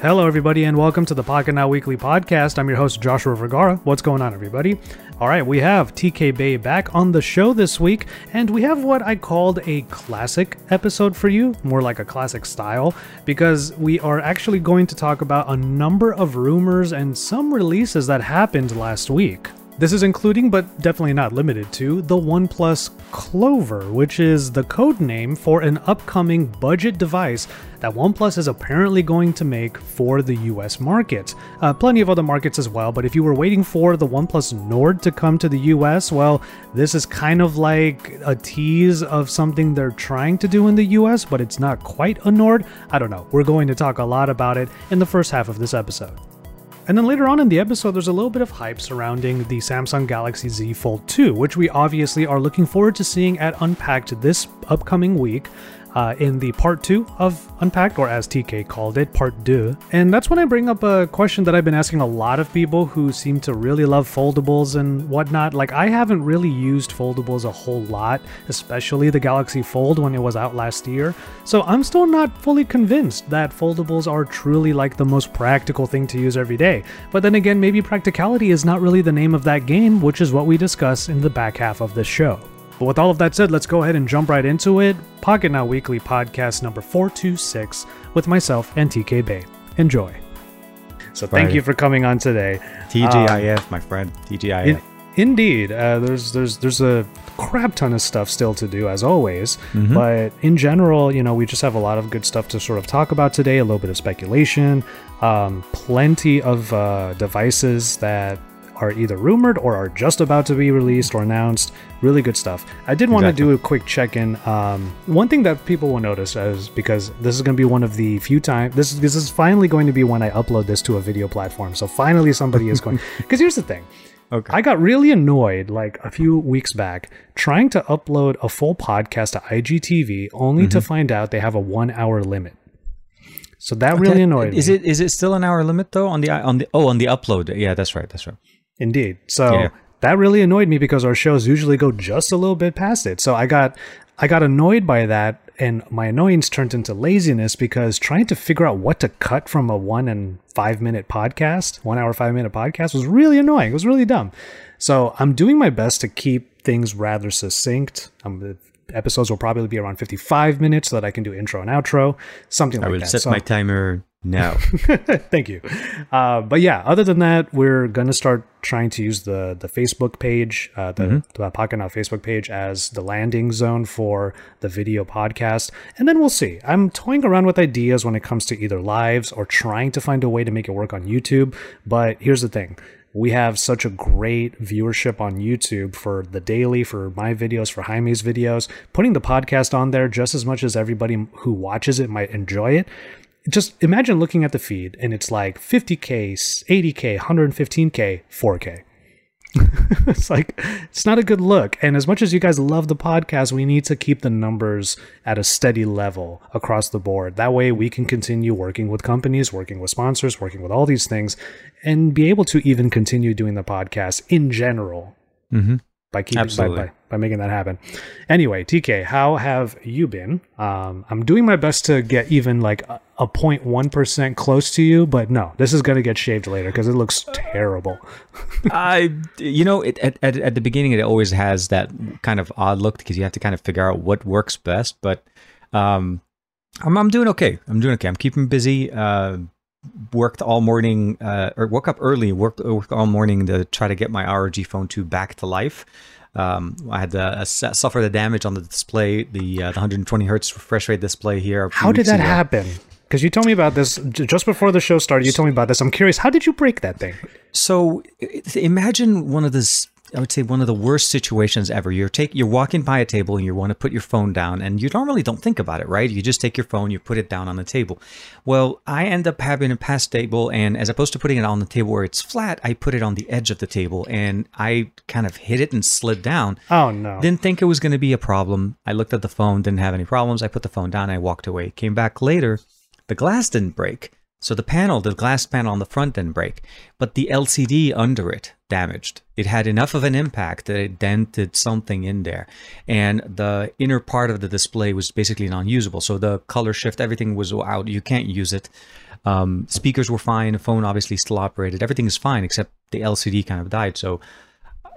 Hello, everybody, and welcome to the Pocket Now Weekly podcast. I'm your host, Joshua Vergara. What's going on, everybody? All right, we have TK Bay back on the show this week, and we have what I called a classic episode for you, more like a classic style, because we are actually going to talk about a number of rumors and some releases that happened last week. This is including, but definitely not limited to, the OnePlus Clover, which is the code name for an upcoming budget device that OnePlus is apparently going to make for the US market. Uh, plenty of other markets as well, but if you were waiting for the OnePlus Nord to come to the US, well, this is kind of like a tease of something they're trying to do in the US, but it's not quite a Nord. I don't know. We're going to talk a lot about it in the first half of this episode. And then later on in the episode, there's a little bit of hype surrounding the Samsung Galaxy Z Fold 2, which we obviously are looking forward to seeing at Unpacked this upcoming week uh, in the part two of Unpacked, or as TK called it, part deux. And that's when I bring up a question that I've been asking a lot of people who seem to really love foldables and whatnot. Like, I haven't really used foldables a whole lot, especially the Galaxy Fold when it was out last year. So I'm still not fully convinced that foldables are truly like the most practical thing to use every day. But then again, maybe practicality is not really the name of that game, which is what we discuss in the back half of this show. But with all of that said, let's go ahead and jump right into it. Pocket Now Weekly podcast number 426 with myself and TK Bay. Enjoy. So thank Right. you for coming on today. TGIF, my friend. TGIF. In- indeed, uh, there's there's there's a crap ton of stuff still to do as always, Mhm. but in general, you know, we just have a lot of good stuff to sort of talk about today. A little bit of speculation, um, plenty of uh, devices that are either rumored or are just about to be released or announced. Really good stuff. I did want to do a quick check-in. Um, one thing that people will notice is because this is going to be one of the few times this this is finally going to be when I upload this to a video platform. So finally, somebody is going. Because here's the thing. okay. I got really annoyed like a few weeks back trying to upload a full podcast to IGTV only to find out they have a one hour limit. So that really annoyed Is me. Is it is it still an hour limit though on the on the oh on the upload? Yeah, that's right. That's right. Indeed. So Yeah. that really annoyed me because our shows usually go just a little bit past it. So I got I got annoyed by that and my annoyance turned into laziness because trying to figure out what to cut from a 1 and 5 minute podcast, 1 hour 5 minute podcast was really annoying. It was really dumb. So I'm doing my best to keep things rather succinct. The episodes will probably be around 55 minutes so that I can do intro and outro, something like that. I will that. set So- my timer now. Thank you. Uh, but yeah, other than that, we're gonna start trying to use the the Facebook page, uh, the, the Pocket Now Facebook page, as the landing zone for the video podcast, and then we'll see. I'm toying around with ideas when it comes to either lives or trying to find a way to make it work on YouTube. But here's the thing. We have such a great viewership on YouTube for the daily, for my videos, for Jaime's videos. Putting the podcast on there just as much as everybody who watches it might enjoy it just imagine looking at the feed and it's like 50k 80k 115k 4k it's like it's not a good look. And as much as you guys love the podcast we need to keep the numbers at a steady level across the board. That way we can continue working with companies working with sponsors working with all these things and be able to even continue doing the podcast in general. Hmm by keeping by, by, by making that happen. Anyway, TK, how have you been? Um, I'm doing my best to get even like a, a 0.1 percent close to you, but no, this is gonna get shaved later because it looks terrible. I you know it, at, at at the beginning it always has that kind of odd look because you have to kind of figure out what works best. But um, I'm I'm doing okay. I'm doing okay. I'm keeping busy. Uh, worked all morning uh, or woke up early worked, worked all morning to try to get my ROG phone 2 back to life um, I had uh, su- suffered the damage on the display the, uh, the 120 hertz refresh rate display here How did that ago. happen? Because you told me about this just before the show started. You told me about this. I'm curious. How did you break that thing? So imagine one of this. I would say one of the worst situations ever. You're take you're walking by a table and you want to put your phone down, and you normally don't think about it, right? You just take your phone, you put it down on the table. Well, I end up having a past table, and as opposed to putting it on the table where it's flat, I put it on the edge of the table, and I kind of hit it and slid down. Oh no! Didn't think it was going to be a problem. I looked at the phone, didn't have any problems. I put the phone down, I walked away. Came back later, the glass didn't break. So the panel, the glass panel on the front didn't break, but the LCD under it damaged. It had enough of an impact that it dented something in there. And the inner part of the display was basically non usable. So the color shift, everything was out. You can't use it. Um, speakers were fine. The phone obviously still operated. Everything is fine except the LCD kind of died. So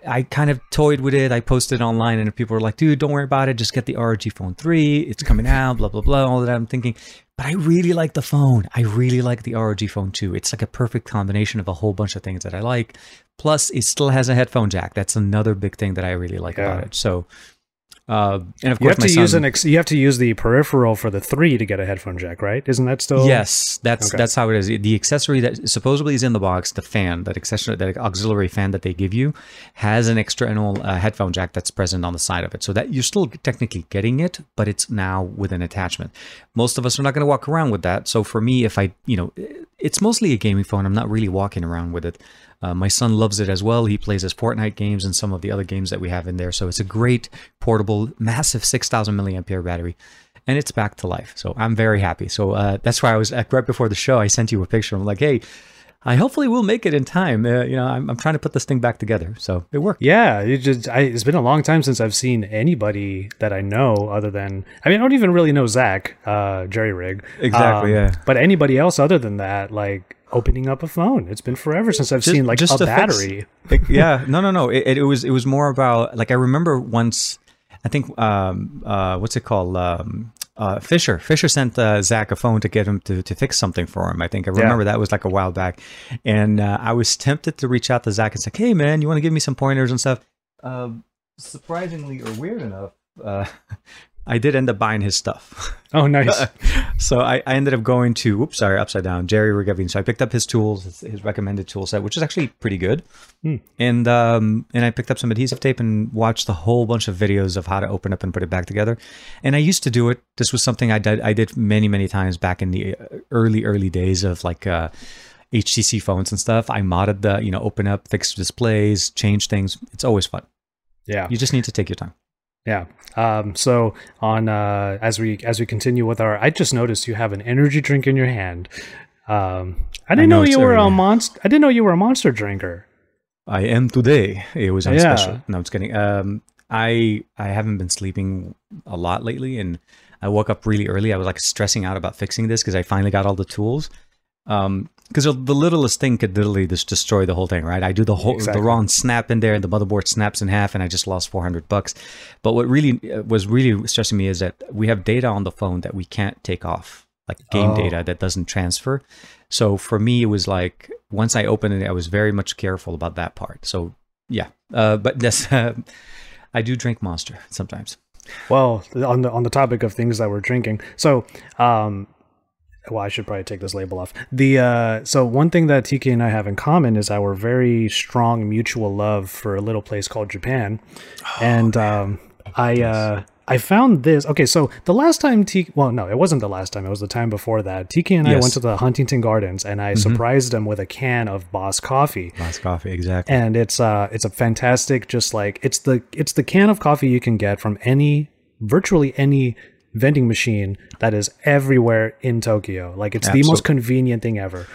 I kind of toyed with it. I posted online, and people were like, "Dude, don't worry about it. Just get the ROG Phone Three. It's coming out." Blah blah blah. All that. I'm thinking, but I really like the phone. I really like the ROG Phone 2. It's like a perfect combination of a whole bunch of things that I like. Plus, it still has a headphone jack. That's another big thing that I really like Yeah. about it. So, uh, and of You course, have my to use an ex- you have to use the peripheral for the three to get a headphone jack, right? Isn't that still? Yes, that's Okay. that's how it is. The accessory that supposedly is in the box, the fan, that accessory, that auxiliary fan that they give you, has an external uh, headphone jack that's present on the side of it, so that you're still technically getting it, but it's now with an attachment. Most of us are not going to walk around with that. So for me, if I, you know, it's mostly a gaming phone. I'm not really walking around with it. Uh, my son loves it as well. He plays his Fortnite games and some of the other games that we have in there. So it's a great portable, massive 6,000 milliampere battery, and it's back to life. So I'm very happy. So uh, that's why I was right before the show. I sent you a picture. I'm like, hey, I hopefully will make it in time. Uh, you know, I'm, I'm trying to put this thing back together. So it worked. Yeah, it just I, it's been a long time since I've seen anybody that I know other than I mean I don't even really know Zack, uh, Jerry Rig, Exactly, yeah. But anybody else other than that, like opening up a phone, it's been forever since I've Just- seen like just a to fix- battery. Yeah, no, no, no. It, it, it was it was more about like I remember once. I think um uh what's it called um uh Fisher Fisher sent uh, Zack a phone to get him to to fix something for him. I think I remember that was like a while back, and uh, I was tempted to reach out to Zack and say, "Hey man, you want to give me some pointers and stuff?" Um surprisingly or weird enough, uh, I did end up buying his stuff. Oh, nice. so I, I ended up going to, whoops, sorry, upside down, JerryRigEverything. So I picked up his tools, his, his recommended tool set, which is actually pretty good. Hmm. And um, and I picked up some adhesive tape and watched a whole bunch of videos of how to open up and put it back together. And I used to do it. This was something I did I did many many times back in the uh, early early days of like. Uh, HTC phones and stuff. I modded the, you know, open up, fix displays, change things. It's always fun. yeah, You just need to take your time. Yeah. Um, so on uh, as we as we continue with our, I just noticed you have an energy drink in your hand. Um, I didn't know know, you were a monster. I didn't know you were a monster drinker. I am today. It was on Yeah. special. No, I'm just kidding. Um, I I haven't been sleeping a lot lately, and I woke up really early. I was like stressing out about fixing this because I finally got all the tools. Um, because the littlest thing could literally just destroy the whole thing, right? I do the whole Exactly. the wrong snap in there, and the motherboard snaps in half, and I just lost 400 bucks. But what really uh, was really stressing me is that we have data on the phone that we can't take off, like game Oh. data that doesn't transfer. So for me, it was like once I opened it, I was very much careful about that part. So yeah, uh, but that's uh, I do drink Monster sometimes. Well, on the on the topic of things that we're drinking, so um, well, I should probably take this label off. The uh, so one thing that TK and I have in common is our very strong mutual love for a little place called Japan, oh, and um, I uh, I found this. Okay, so the last time T, well, no, it wasn't the last time. It was the time before that. TK and I went to the Huntington Gardens, and I surprised him with a can of Boss coffee Boss coffee, exactly. and it's uh it's a fantastic just like it's the it's the can of coffee you can get from any virtually any vending machine that is everywhere in Tokyo. Like it's the most convenient thing ever.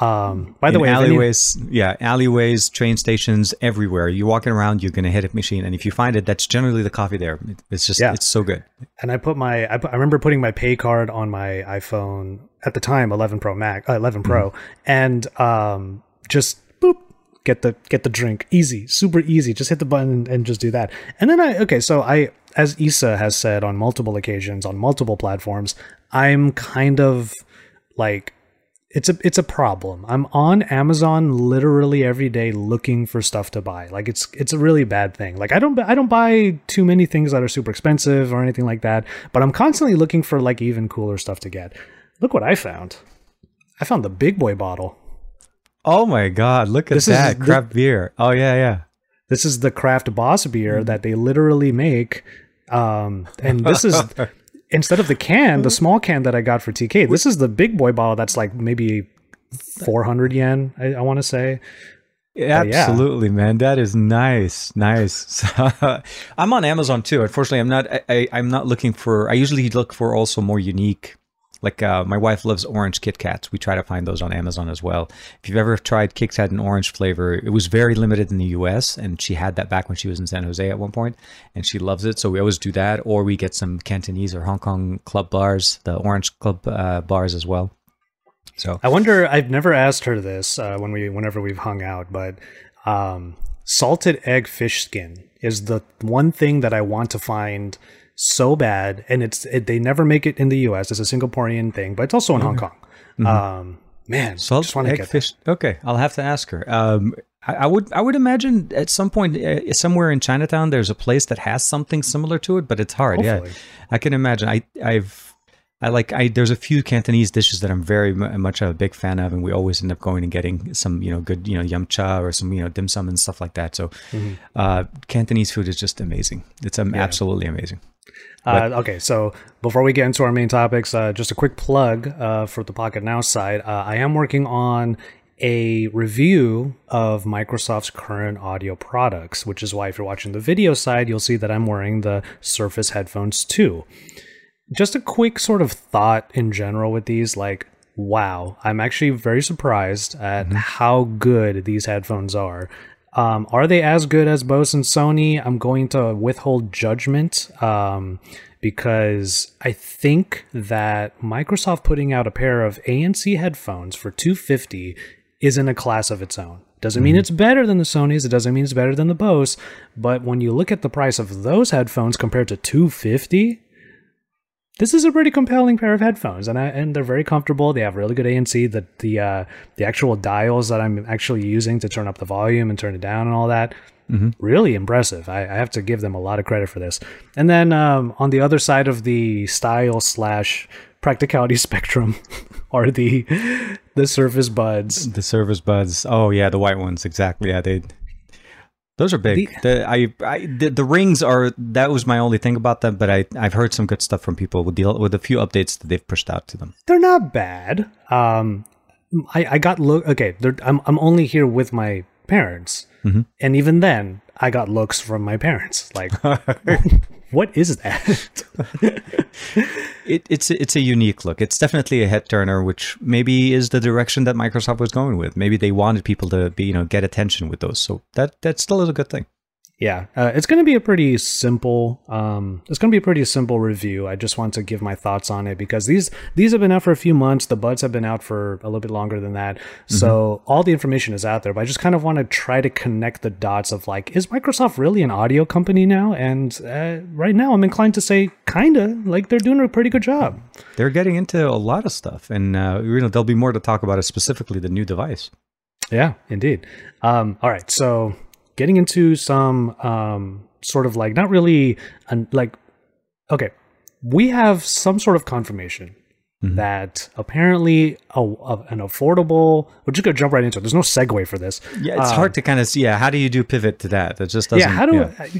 Um by the In way, if any- alleyways, yeah, alleyways, train stations, everywhere. You're walking around, you're gonna hit a machine, and if you find it, that's generally the coffee there. It's just, Yeah. it's so good. and I put my I, put, I remember putting my pay card on my iPhone at the time 11 Pro Mac, uh, 11 Pro Mm-hmm. and um just get the get the drink easy super easy just hit the button and, and just do that and then I okay so I as Issa has said on multiple occasions on multiple platforms I'm kind of like it's a it's a problem. I'm on Amazon literally every day looking for stuff to buy. Like it's it's a really bad thing. Like I don't I don't buy too many things that are super expensive or anything like that, but I'm constantly looking for like even cooler stuff to get. Look what I found. I found the big boy bottle. Oh my god, look at This is that the- craft beer. Oh yeah, yeah. This is the craft boss beer that they literally make um and this is instead of the can, the small can that I got for TK, this is the big boy bottle that's like maybe 400 yen, I, I want to say. yeah. Absolutely, man. That is nice, nice. I'm on Amazon too. Unfortunately, I'm not. I, I, I'm not looking for. I usually look for also more unique. Like uh, my wife loves orange Kit Kats. We try to find those on Amazon as well. If you've ever tried Kit Kat in orange flavor, it was very limited in the U.S. and she had that back when she was in San Jose at one point, and she loves it. So we always do that, or we get some Cantonese or Hong Kong club bars, the orange club uh, bars as well. So I wonder. I've never asked her this uh, when we, whenever we've hung out, but um, salted egg fish skin is the one thing that I want to find so bad, and it's it, they never make it in the U.S. It's a Singaporean thing, but it's also in Hong Kong. Um, man, salt just want to egg get that. fish. Okay, I'll have to ask her. Um, I, I would I would imagine at some point uh, somewhere in Chinatown there's a place that has something similar to it, but it's hard. Hopefully. Yeah, I can imagine. I I've. I like I there's a few Cantonese dishes that I'm very mu- much a big fan of, and we always end up going and getting some you know good you know yum cha or some you know dim sum and stuff like that. So, Mm-hmm. uh, Cantonese food is just amazing. It's um, absolutely amazing. Uh, okay, so before we get into our main topics, uh, just a quick plug uh, for the Pocket Now side. Uh, I am working on a review of Microsoft's current audio products, which is why if you're watching the video side, you'll see that I'm wearing the Surface headphones too. Just a quick sort of thought in general with these, like, wow, I'm actually very surprised at how good these headphones are. Um, are they as good as Bose and Sony? I'm going to withhold judgment um, because I think that Microsoft putting out a pair of ANC headphones for 250 is in a class of its own. Doesn't mean it's better than the Sony's. It doesn't mean it's better than the Bose. But when you look at the price of those headphones compared to 250, this is a pretty compelling pair of headphones, and I, and they're very comfortable. They have really good ANC. The the uh, the actual dials that I'm actually using to turn up the volume and turn it down and all that, really impressive. I, I have to give them a lot of credit for this. And then um, on the other side of the style slash practicality spectrum are the the Surface Buds. The Surface Buds. Oh yeah, the white ones. Exactly. Yeah, they. Those are big. The, I, I, the, the rings are. That was my only thing about them, but I, I've heard some good stuff from people with the with a few updates that they've pushed out to them. They're not bad. Um, I I got look. Okay, I'm I'm only here with my parents, mm-hmm. and even then, I got looks from my parents. Like, what is that? It, it's it's a unique look. It's definitely a head turner, which maybe is the direction that Microsoft was going with. Maybe they wanted people to be you know get attention with those. So that that still is a good thing. Yeah, uh, it's going to be a pretty simple. Um, it's going to be a pretty simple review. I just want to give my thoughts on it because these these have been out for a few months. The buds have been out for a little bit longer than that. So all the information is out there. But I just kind of want to try to connect the dots of like, is Microsoft really an audio company now? And uh, right now, I'm inclined to say kinda. Like they're doing a pretty good job. They're getting into a lot of stuff, and uh, you know there'll be more to talk about it specifically the new device. Yeah, indeed. Um, all right, so getting into some um, sort of like not really an, like okay, we have some sort of confirmation that apparently a, a- an affordable. We're just gonna jump right into it. There's no segue for this. Yeah, it's hard to kind of see. Yeah, how do you do pivot to that? That just doesn't. yeah, how do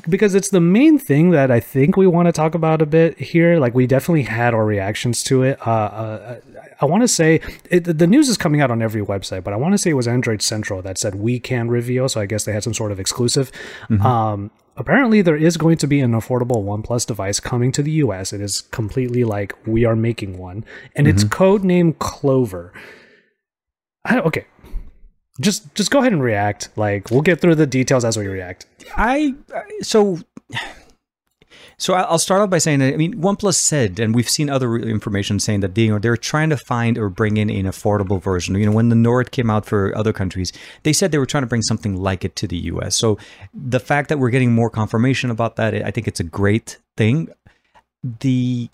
because it's the main thing that I think we want to talk about a bit here. Like we definitely had our reactions to it. Uh, uh, I want to say it, the news is coming out on every website, but I want to say it was Android Central that said we can reveal. So I guess they had some sort of exclusive. Um, apparently, there is going to be an affordable OnePlus device coming to the US. It is completely like we are making one, and it's code name Clover. I, okay. Just just go ahead and react. Like we'll get through the details as we react. I- so so I'll start off by saying that I mean OnePlus said, and we've seen other information saying that they you know they're trying to find or bring in an affordable version. You know, when the Nord came out for other countries, they said they were trying to bring something like it to the U.S. So the fact that we're getting more confirmation about that, I think it's a great thing. The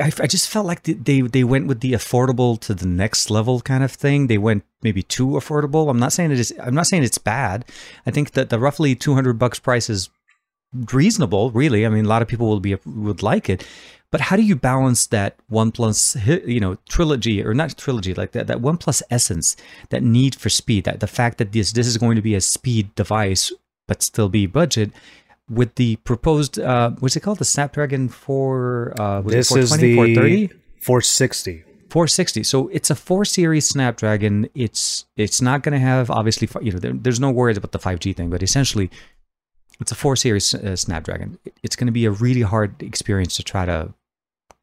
I, just felt like they they went with the affordable to the next level kind of thing. They went maybe too affordable. I'm not saying it is. I'm not saying it's bad. I think that the roughly 200 bucks price is reasonable. Really, I mean, a lot of people will be would like it. But how do you balance that OnePlus, hi- you know, trilogy or not trilogy, like that that OnePlus essence, that need for speed, that the fact that this this is going to be a speed device but still be budget, with the proposed uh, what's it called, the Snapdragon 4, uh, was This it is 420, the 430? 460. 460. So it's a 4 series Snapdragon. It's it's not going to have obviously you know there, there's no worries about the 5G thing, but essentially it's a 4 series uh, Snapdragon. It's going to be a really hard experience to try to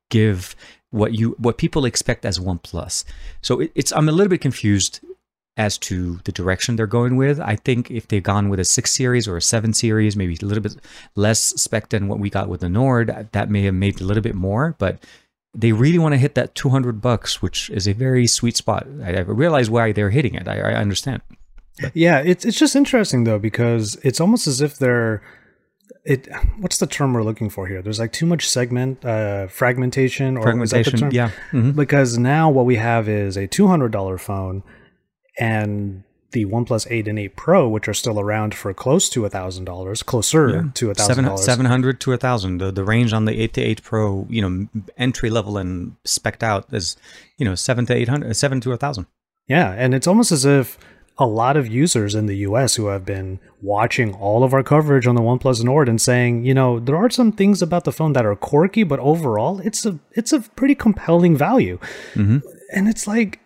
give what you what people expect as OnePlus. So it, it's I'm a little bit confused as to the direction they're going with. I think if they've gone with a 6 series or a 7 series, maybe a little bit less spec than what we got with the Nord, that may have made a little bit more, but they really want to hit that 200 bucks, which is a very sweet spot. I, I realize why they're hitting it. I, I understand. Yeah, it's it's just interesting though because it's almost as if they're it. What's the term we're looking for here? There's like too much segment uh, fragmentation or Fragmentation, yeah. Mhm. Because now what we have is a two hundred dollar phone and the OnePlus 8 and 8 Pro, which are still around for close to a thousand dollars, closer to a thousand Seven, dollars. 700 to a 1000 the, the range on the 8 to 8 pro you know entry level and specced out is you know 7 to 800 7 to a 1000 Yeah, and it's almost as if a lot of users in the US who have been watching all of our coverage on the OnePlus Nord and saying, you know, there are some things about the phone that are quirky, but overall, it's a it's a pretty compelling value. And it's like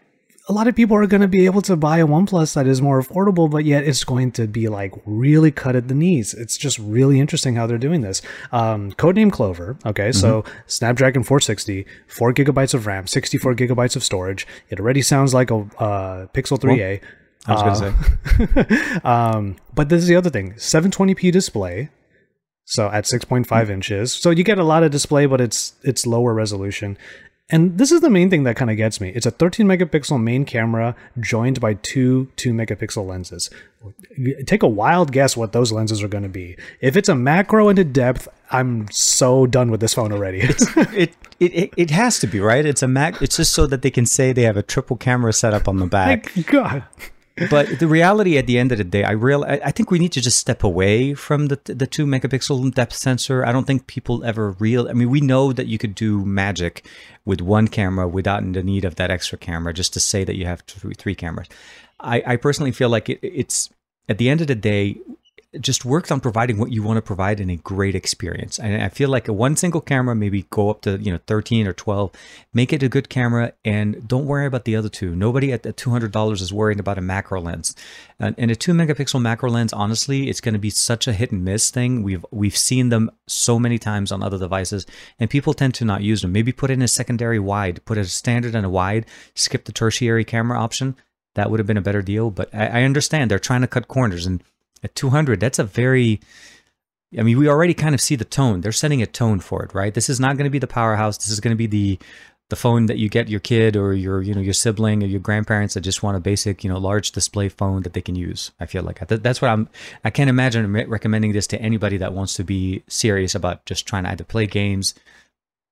a lot of people are going to be able to buy a OnePlus that is more affordable, but yet it's going to be like really cut at the knees. It's just really interesting how they're doing this. Um, codename Clover. Okay, so Snapdragon 460, four gigabytes of RAM, 64 gigabytes of storage. It already sounds like a uh, Pixel 3a. I was going to say Um, but this is the other thing 720p display. So at 6.5 inches. So you get a lot of display, but it's it's lower resolution. And this is the main thing that kind of gets me. It's a 13 megapixel main camera joined by two 2 megapixel lenses. Take a wild guess what those lenses are going to be. If it's a macro and a depth, I'm so done with this phone already. it, it it it has to be right it's a mac it's just so that they can say they have a triple camera setup on the back Like, God. But the reality at the end of the day, I real I, think we need to just step away from the the two megapixel depth sensor. I don't think people ever real. I mean, we know that you could do magic with one camera without the need of that extra camera, just to say that you have three, three cameras. I, I personally feel like it, it's at the end of the day, just worked on providing what you want to provide in a great experience. And I feel like a one single camera, maybe go up to, you know, 13 or 12, make it a good camera and don't worry about the other two. Nobody at the $200 is worrying about a macro lens. And, and a two megapixel macro lens, honestly, it's going to be such a hit and miss thing. We've, we've seen them so many times on other devices and people tend to not use them. Maybe put in a secondary wide, put a standard and a wide, skip the tertiary camera option. That would have been a better deal. But I, I understand they're trying to cut corners and at 200 that's a very i mean we already kind of see the tone. They're setting a tone for it right? This is not going to be the powerhouse. This is going to be the the phone that you get your kid or your you know your sibling or your grandparents that just want a basic you know large display phone that they can use i feel like. That's what i'm i can't imagine recommending this to anybody that wants to be serious about just trying to either play games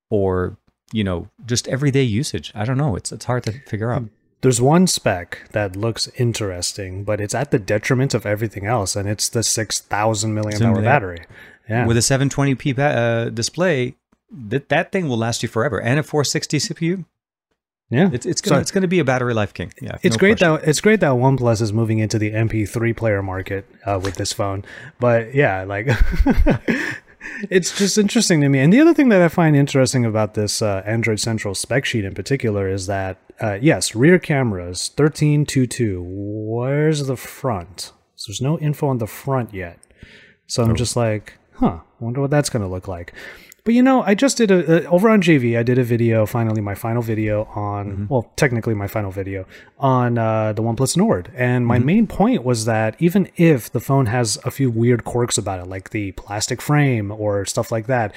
or you know just everyday usage. I don't know. It's it's hard to figure out There's one spec that looks interesting, but it's at the detriment of everything else, and it's the 6,000 milliamp hour battery. Yeah. with a 720p ba- uh, display that that thing will last you forever and a 460 cpu yeah. it's it's gonna So- it's gonna be a battery life king yeah It's no great question. that it's great that OnePlus is moving into the MP3 player market uh, with this phone, but yeah, like it's just interesting to me. And the other thing that I find interesting about this uh, Android Central spec sheet in particular is that uh, yes, rear cameras thirteen two two. Where's the front? So there's no info on the front yet. So I'm Oh. just like, huh, wonder what that's going to look like. But you know, I just did a, uh, over on JV. I did a video, finally my final video on, Mm-hmm. well, technically my final video on uh, the OnePlus Nord. And Mm-hmm. my main point was that even if the phone has a few weird quirks about it, like the plastic frame or stuff like that,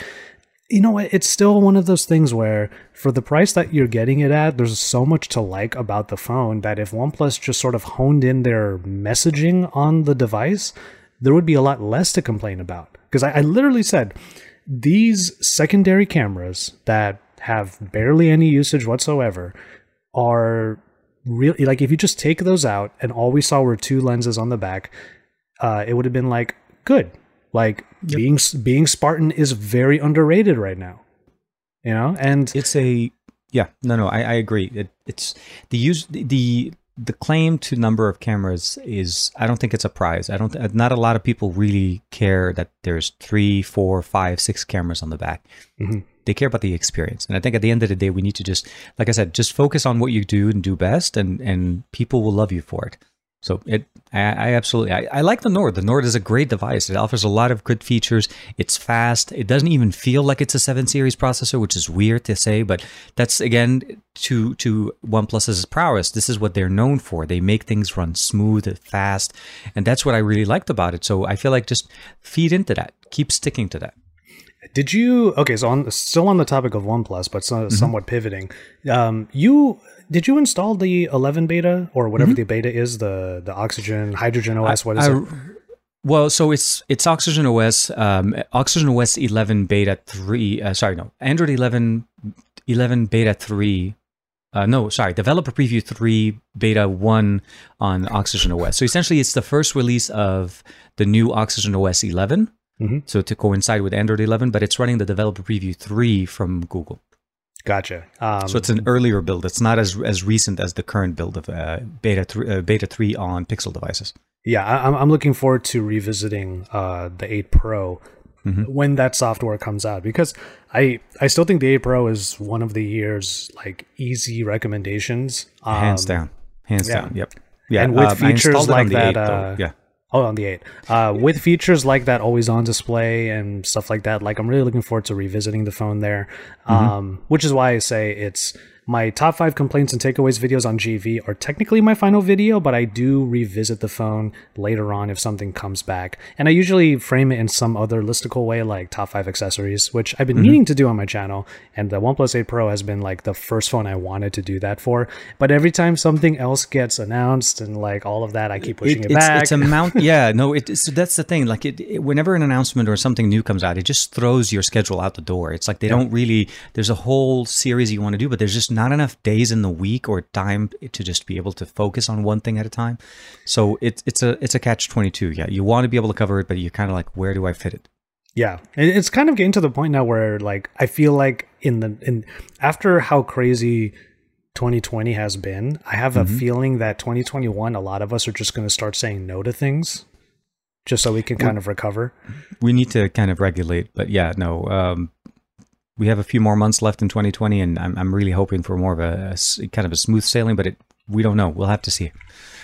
you know what? It's still one of those things where, for the price that you're getting it at, there's so much to like about the phone that if OnePlus just sort of honed in their messaging on the device, there would be a lot less to complain about. Because I, I literally said, these secondary cameras that have barely any usage whatsoever are really like if you just take those out and all we saw were two lenses on the back, uh, it would have been like good. Like being being Spartan is very underrated right now, you know. And it's a yeah no no i, I agree. It, it's the use the the claim to number of cameras is i don't think it's a prize. I don't not a lot of people really care that there's three four five six cameras on the back. Mhm. they care about the experience. And i think at the end of the day we need to just like i said just focus on what you do and do best and and people will love you for it so it, I, I absolutely, I, I like the Nord. The Nord is a great device. It offers a lot of good features. It's fast. It doesn't even feel like it's a seven series processor, which is weird to say, but that's again to to OnePlus's prowess. This is what they're known for. They make things run smooth, fast, and that's what I really liked about it. So I feel like just feed into that, keep sticking to that. Did you okay? So on still on the topic of OnePlus, but so, somewhat pivoting. Um, you did you install the 11 beta or whatever the beta is the the Oxygen Hydrogen OS? what is I- it? Well, so it's it's Oxygen OS, um, Oxygen OS 11 Beta 3. Uh, sorry, no, Android 11 11 Beta 3. Uh, no, sorry, Developer Preview 3 Beta 1 on Oxygen OS. So essentially, it's the first release of the new Oxygen OS 11. Mhm. So to coincide with Android 11, but it's running the Developer Preview 3 from Google. Gotcha. Um, So it's an earlier build. It's not as as recent as the current build of uh, Beta 3, uh, Beta 3 on Pixel devices. yeah, I'm I'm looking forward to revisiting uh, the 8 Pro Mm-hmm. when that software comes out because I I still think the 8 Pro is one of the year's like easy recommendations. Hands Um, down. Hands yeah. down. Yep. Yeah. And with um, features installed it on like that, 8, uh, yeah. Oh, on the 8. Uh, with features like that always on display and stuff like that, like I'm really looking forward to revisiting the phone there. Um, which is why I say it's my top five complaints and takeaways videos on JV are technically my final video, but I do revisit the phone later on if something comes back. And I usually frame it in some other listicle way, like top five accessories, which I've been mm-hmm. meaning to do on my channel. And the OnePlus 8 Pro has been like the first phone I wanted to do that for. But every time something else gets announced and like all of that, I keep pushing it, it's, back. It's a mount. Yeah, no. It, it's that's the thing. Like, it, it- whenever an announcement or something new comes out, it just throws your schedule out the door. It's like they don't really. There's a whole series you want to do, but there's just not enough days in the week or time to just be able to focus on one thing at a time. So it's it's a it's a catch twenty two. Yeah, you want to be able to cover it, but you're kind of like, where do I fit it? Yeah, it's kind of getting to the point now where like I feel like in the in after how crazy 2020 has been, I have a feeling that 2021 a lot of us are just going to start saying no to things just so we can kind of recover. we need to kind of regulate. But yeah, no, um, we have a few more months left in 2020, and I'm, I'm really hoping for more of a kind of a smooth sailing. But it, we don't know. We'll have to see.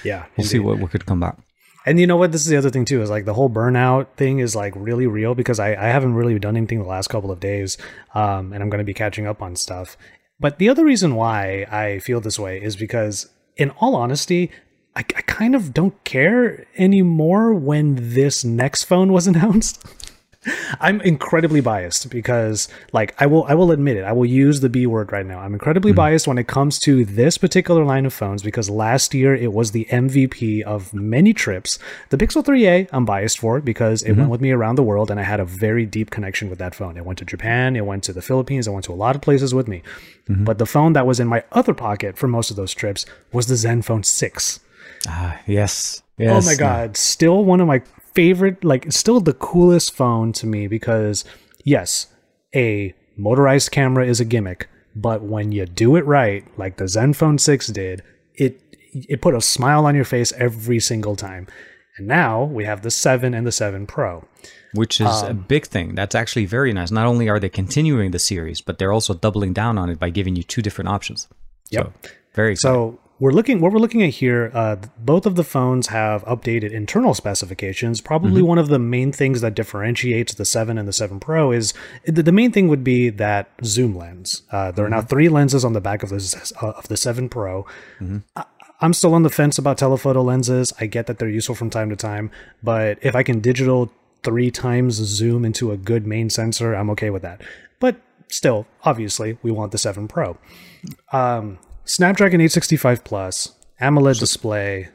Yeah. We'll see what, what could come back. And you know what? This is the other thing too. Is like the whole burnout thing is like really real because I, I haven't really done anything the last couple of days, um, and I'm going to be catching up on stuff. But the other reason why I feel this way is because, in all honesty, I, I kind of don't care anymore when this next phone was announced. I'm incredibly biased because like I will I will admit it. I will use the B word right now. I'm incredibly hmm. biased when it comes to this particular line of phones because last year it was the MVP of many trips. The Pixel 3a I'm biased for it because it went mm-hmm. with me around the world and I had a very deep connection with that phone. It went to Japan, it went to the Philippines, it went to a lot of places with me. Mm-hmm. But the phone that was in my other pocket for most of those trips was the Zenfone 6. Ah, yes. Oh yes. Oh my god, still one of my favorite like still the coolest phone to me because yes, a motorized camera is a gimmick, but when you do it right, like the Zenfone 6 did, it it put a smile on your face every single time. And now we have the 7 and the 7 Pro. Which is Um, a big thing. That's actually very nice. Not only are they continuing the series, but they're also doubling down on it by giving you two different options. Yep. So, very exciting. So we're looking what we're looking at here. Uh, both of the phones have updated internal specifications. Probably one of the main things that differentiates the seven and the seven Pro is the, the main thing would be that zoom lens. Uh, there are now three lenses on the back of the uh, of the seven Pro. I, I'm still on the fence about telephoto lenses. I get that they're useful from time to time, but if I can digital three times zoom into a good main sensor, I'm okay with that. But still, obviously, we want the 7 Pro. Um, Snapdragon 865 Plus, AMOLED display.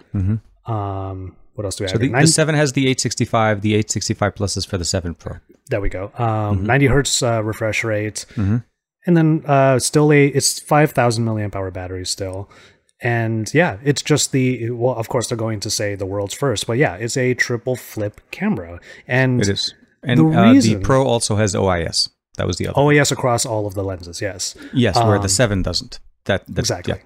Um, what else do we have? So the, the 7 has the 865. The 865 Plus is for the 7 Pro. there we go. Um, 90 hertz uh, refresh rate, Mhm. and then uh, still a it's 5,000 milliamp hour battery still. And yeah, it's just the well. Of course, they're going to say the world's first, but yeah, it's a triple flip camera, and It is. And The uh, reason- the Pro also has OIS. That was the other. OIS across all of the lenses. Yes, yes, where um, the 7 doesn't. That, that exactly. yeah.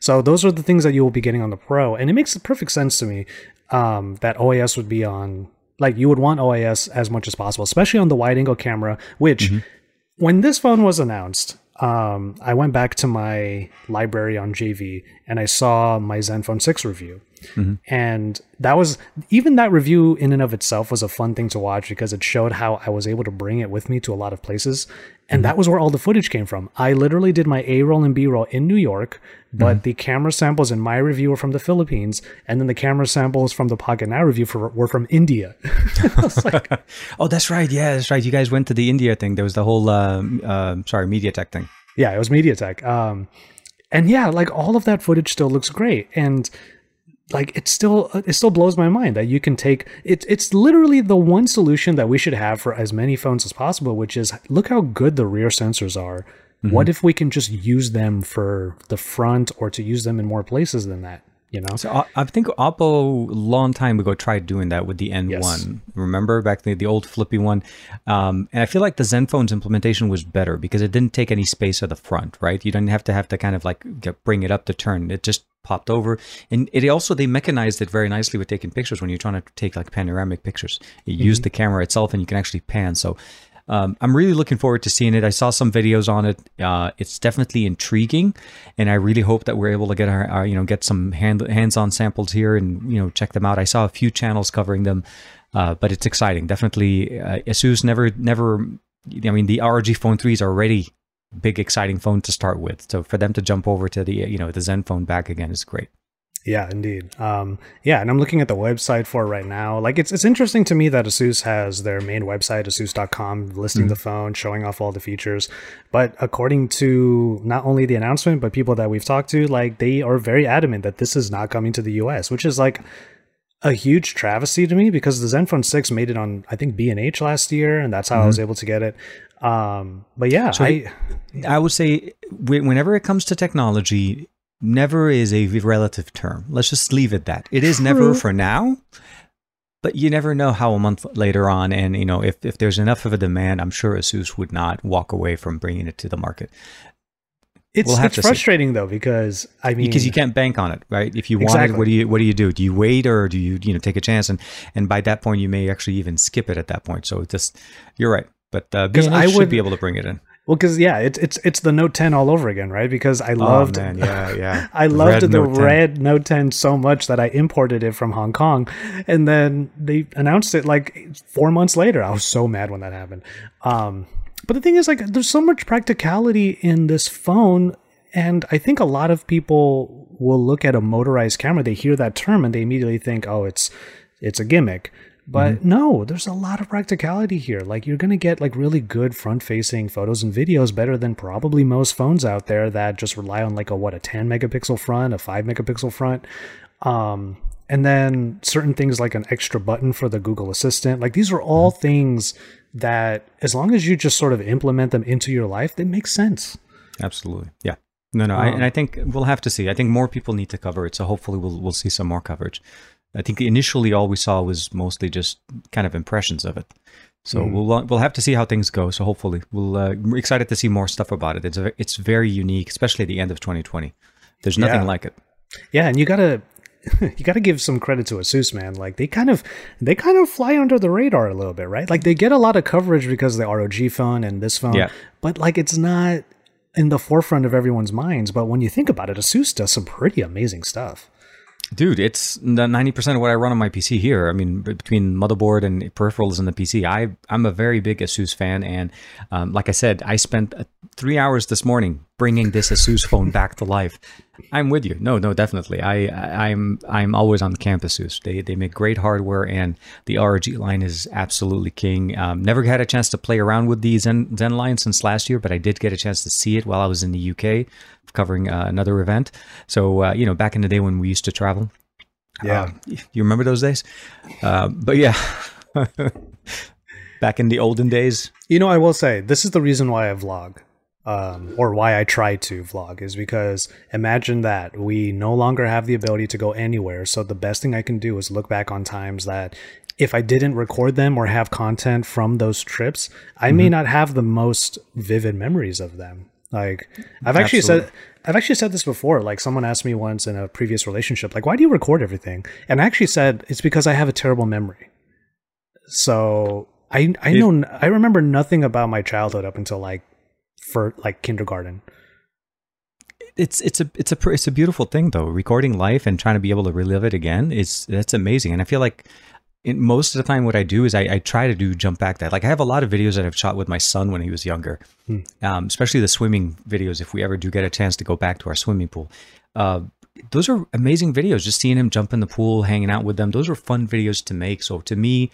So those are the things that you will be getting on the Pro, and it makes perfect sense to me um, that OIS would be on. Like you would want OIS as much as possible, especially on the wide-angle camera. Which, when this phone was announced, um, I went back to my library on JV and I saw my Zenfone 6 review. And that was even that review in and of itself was a fun thing to watch because it showed how I was able to bring it with me to a lot of places. And that was where all the footage came from. I literally did my A roll and B roll in New York, but the camera samples in my review were from the Philippines, and then the camera samples from the Pocket Now review for, were from India. Like, Oh, that's right. Yeah, that's right. You guys went to the India thing. There was the whole, um, uh, sorry, MediaTek thing. Yeah, it was MediaTek. Um, and yeah, like all of that footage still looks great, and like it still it still blows my mind that you can take it. It's literally the one solution that we should have for as many phones as possible, which is look how good the rear sensors are. What if we can just use them for the front or to use them in more places than that? You know, So I- I think Oppo a long time ago tried doing that with the N1. Yes. Remember back the, the old flippy one? Um, and I feel like the Zenfone's implementation was better because it didn't take any space at the front, right? You didn't have to have to kind of like get, bring it up to turn. It just popped over. And it also, they mechanized it very nicely with taking pictures when you're trying to take like panoramic pictures. You use the camera itself and you can actually pan. So um, I'm really looking forward to seeing it. I saw some videos on it. Uh, it's definitely intriguing, and I really hope that we're able to get our, our you know get some hand, hands-on samples here and you know check them out. I saw a few channels covering them, uh, but it's exciting. Definitely, uh, Asus never never. I mean, the ROG Phone 3 is already big exciting phone to start with. So for them to jump over to the you know the Zenfone back again is great. Yeah, indeed. Um, yeah, and I'm looking at the website for right now. Like, it's it's interesting to me that Asus has their main website, asus.com, listing the phone, showing off all the features. But according to not only the announcement, but people that we've talked to, like, they are very adamant that this is not coming to the US, which is like a huge travesty to me because the Zenfone 6 made it on, I think, B&H last year, and that's how I was able to get it. Um, but yeah, I, I would say whenever it comes to technology, never is a relative term. Let's just leave it that. It is never for now, but you never know how a month later on, and you know if if there's enough of a demand, I'm sure Asus would not walk away from bringing it to the market it's, We'll it's to see. frustrating though because I mean, because you can't bank on it, right? If you want it, what do you what do you do? Do you wait or do you you know take a chance? And and by that point, you may actually even skip it at that point. So it just you're right, but uh, I should would- be able to bring it in. Well, because yeah, it's it's it's the Note 10 all over again, right? Because I loved, oh, man, yeah, yeah. I The loved red the Note 10. red Note 10 so much that I imported it from Hong Kong, and then they announced it like four months later. I was so mad when that happened. Um, but the thing is, like, there's so much practicality in this phone, and I think a lot of people will look at a motorized camera, they hear that term, and they immediately think, oh, it's it's a gimmick. But no, there's a lot of practicality here. Like you're gonna get like really good front-facing photos and videos better than probably most phones out there that just rely on like a what a 10 megapixel front, a 5 megapixel front. Um, and then certain things like an extra button for the Google Assistant. Like these are all things that as long as you just sort of implement them into your life, they make sense. Absolutely. Yeah. No, no. I, and I think we'll have to see. I think more people need to cover it. So hopefully we'll, we'll see some more coverage. I think initially all we saw was mostly just kind of impressions of it. So we'll we'll have to see how things go. So hopefully we'll uh, we're excited to see more stuff about it. It's a, it's very unique, especially at the end of 2020. There's nothing Yeah. like it. Yeah, and you gotta you gotta give some credit to Asus, man. Like they kind of they kind of fly under the radar a little bit, right? Like they get a lot of coverage because of the ROG phone and this phone. Yeah. But like it's not in the forefront of everyone's minds. But when you think about it, Asus does some pretty amazing stuff. Dude, it's ninety percent of what I run on my PC here. I mean, between motherboard and peripherals and the PC, I I'm a very big Asus fan, and um, like I said, I spent uh, three hours this morning bringing this Asus phone back to life. I'm with you. No, no, definitely. I, I'm I'm always on camp Asus. They they make great hardware, and the ROG line is absolutely king. Um, never had a chance to play around with the Zen Zen line since last year, but I did get a chance to see it while I was in the UK covering uh, another event. So uh, you know, back in the day when we used to travel. Yeah. Uh, you remember those days? Uh, but yeah, back in the olden days. You know, I will say this is the reason why I vlog, um, or why I try to vlog, is because imagine that we no longer have the ability to go anywhere. So the best thing I can do is look back on times that if I didn't record them or have content from those trips, I may not have the most vivid memories of them. Like I've actually said. I've actually said this before. Like someone asked me once in a previous relationship, like, why do you record everything? And I actually said it's because I have a terrible memory. So I I know I remember nothing about my childhood up until like for like kindergarten. It's it's a it's a it's a beautiful thing though. Recording life and trying to be able to relive it again is that's amazing. And I feel like in most of the time, what I do is I, I, try to do jump back that. Like I have a lot of videos that I've shot with my son when he was younger, hmm. um, especially the swimming videos. If we ever do get a chance to go back to our swimming pool, uh, those are amazing videos. Just seeing him jump in the pool, hanging out with them, those are fun videos to make. So to me,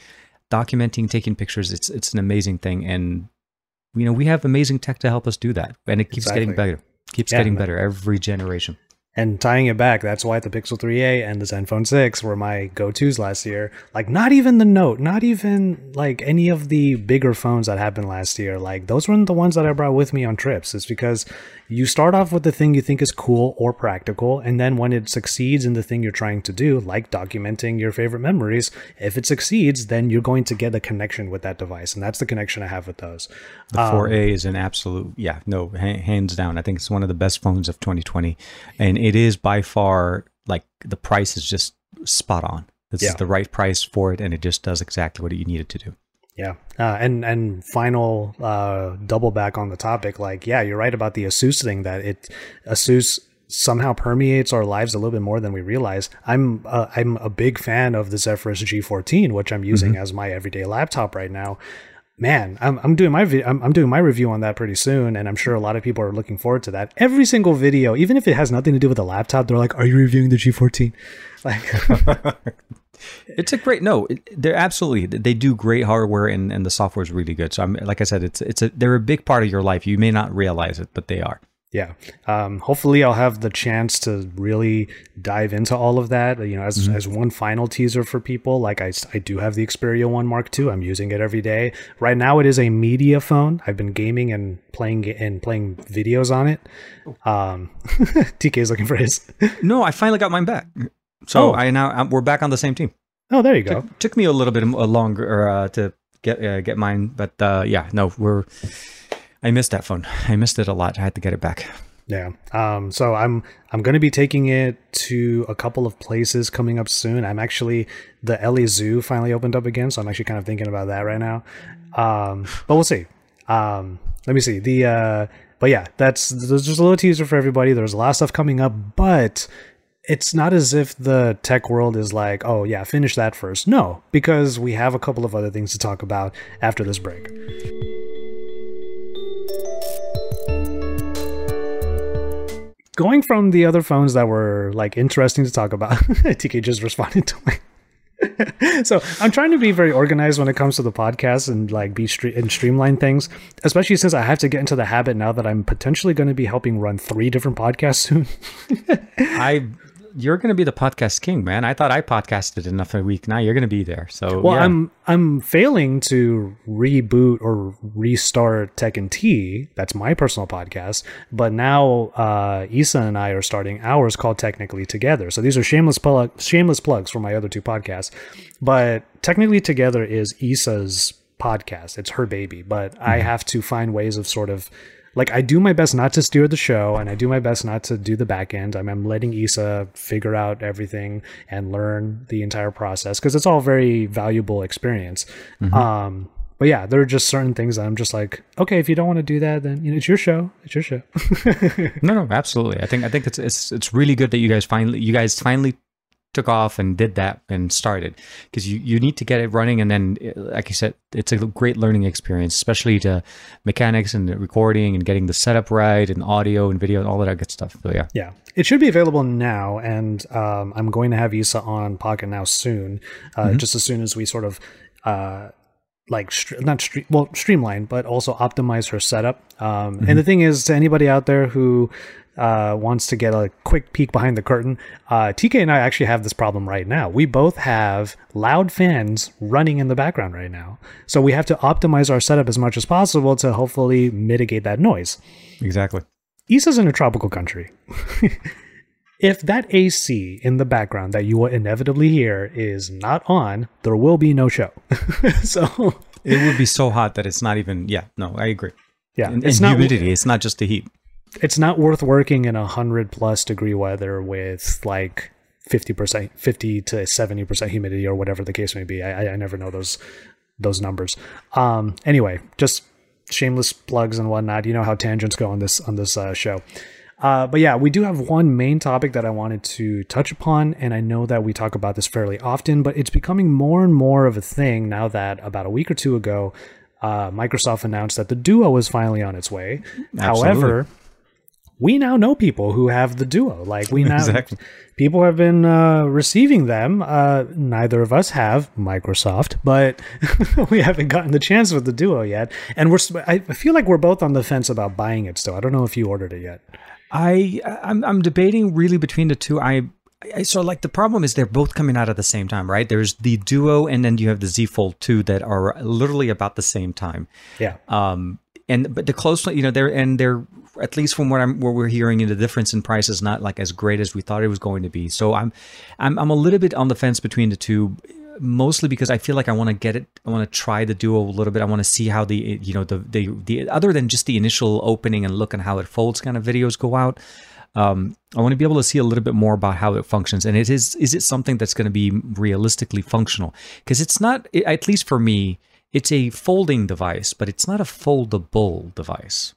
documenting, taking pictures, it's it's an amazing thing, and you know we have amazing tech to help us do that, and it keeps exactly. getting better. Keeps yeah, getting better every generation. And tying it back, that's why the Pixel 3a and the Zenfone 6 were my go-tos last year. Like not even the Note, not even like any of the bigger phones that happened last year. Like those weren't the ones that I brought with me on trips. It's because you start off with the thing you think is cool or practical, and then when it succeeds in the thing you're trying to do, like documenting your favorite memories, if it succeeds, then you're going to get a connection with that device, and that's the connection I have with those. The 4A um, is an absolute, yeah, no, hands down. I think it's one of the best phones of 2020, and it is by far like the price is just spot on. This yeah. is the right price for it, and it just does exactly what you need it to do. Yeah, uh, and and final uh, double back on the topic. Like, yeah, you're right about the Asus thing. That it Asus somehow permeates our lives a little bit more than we realize. I'm uh, I'm a big fan of the Zephyrus G14, which I'm using mm-hmm. as my everyday laptop right now. Man, I'm, I'm doing my vi- I'm, I'm doing my review on that pretty soon, and I'm sure a lot of people are looking forward to that. Every single video, even if it has nothing to do with the laptop, they're like, "Are you reviewing the G14?" Like. it's a great no. They're absolutely they do great hardware and, and the software is really good. So I'm like I said, it's it's a they're a big part of your life. You may not realize it, but they are. Yeah. Um, hopefully, I'll have the chance to really dive into all of that. You know, as, mm-hmm. as one final teaser for people, like I, I do have the Xperia One Mark II. I'm using it every day. Right now, it is a media phone. I've been gaming and playing and playing videos on it. Um, TK is looking for his. no, I finally got mine back. So oh. I now I'm, we're back on the same team. Oh, there you go. Took, took me a little bit longer uh, to get uh, get mine, but uh, yeah, no, we're. I missed that phone. I missed it a lot. I had to get it back. Yeah. Um, so I'm I'm going to be taking it to a couple of places coming up soon. I'm actually the LA Zoo finally opened up again, so I'm actually kind of thinking about that right now. Um, but we'll see. Um, let me see the. Uh, but yeah, that's there's just a little teaser for everybody. There's a lot of stuff coming up, but it's not as if the tech world is like, oh, yeah, finish that first. No, because we have a couple of other things to talk about after this break. Going from the other phones that were like interesting to talk about, TK just responded to my so I'm trying to be very organized when it comes to the podcast and like be stre- and streamline things, especially since I have to get into the habit now that I'm potentially going to be helping run three different podcasts soon. I you're going to be the podcast king, man. I thought I podcasted enough a week. Now you're going to be there. So well, yeah. I'm I'm failing to reboot or restart Tech and Tea. That's my personal podcast. But now uh, Isa and I are starting ours called Technically Together. So these are shameless plug shameless plugs for my other two podcasts. But Technically Together is Isa's podcast. It's her baby. But mm-hmm. I have to find ways of sort of like I do my best not to steer the show and I do my best not to do the back end. I'm, I'm letting Isa figure out everything and learn the entire process because it's all very valuable experience. Mm-hmm. Um, but yeah, there are just certain things that I'm just like, okay, if you don't want to do that, then you know, it's your show. It's your show. no, no, absolutely. I think I think it's it's it's really good that you guys finally you guys finally took off and did that and started. Because you, you need to get it running and then like you said it's a great learning experience especially to mechanics and recording and getting the setup right and audio and video and all that good stuff. So yeah. Yeah. It should be available now and um, i'm going to have isa on pocket now soon uh, mm-hmm. just as soon as we sort of uh, like not stream well streamline but also optimize her setup. Um, mm-hmm. and the thing is to anybody out there who uh, wants to get a quick peek behind the curtain, uh, TK and I actually have this problem right now. We both have loud fans running in the background right now. So we have to optimize our setup as much as possible to hopefully mitigate that noise. Exactly. Isa's in a tropical country. if that AC in the background that you will inevitably hear is not on, there will be no show. so it would be so hot that it's not even. Yeah, no, I agree. Yeah, and, it's and not humidity. It's not just the heat it's not worth working in a hundred plus degree weather with like 50% 50 to 70% humidity or whatever the case may be. I i never know those those numbers. Um anyway just shameless plugs and whatnot. You know how tangents go on this on this uh, show. Uh, but yeah, we do have one main topic that I wanted to touch upon, and I know that we talk about this fairly often, but it's becoming more and more of a thing now that about a week or two ago, uh, Microsoft announced that the Duo is finally on its way. However, we now know people who have the Duo. Like we now Exactly. people have been uh, receiving them. Uh, neither of us have Microsoft, but we haven't gotten the chance with the Duo yet. And we're s- I feel like we're both on the fence about buying it still. I don't know if you ordered it yet. I I'm, I'm debating really between the two. I, I so like the problem is they're both coming out at the same time, right? There's the Duo, and then you have the Z Fold 2 that are literally about the same time. Yeah. Um, and but the close, you know, they're and they're at least from what I'm what we're hearing, the difference in price is not like as great as we thought it was going to be. So I'm I'm I'm a little bit on the fence between the two. Mostly because I feel like I want to get it. I want to try the duo a little bit. I want to see how the you know the the the other than just the initial opening and look and how it folds kind of videos go out. Um, I want to be able to see a little bit more about how it functions, and it is is it something that's going to be realistically functional? Because it's not, at least for me, it's a folding device, but it's not a foldable device.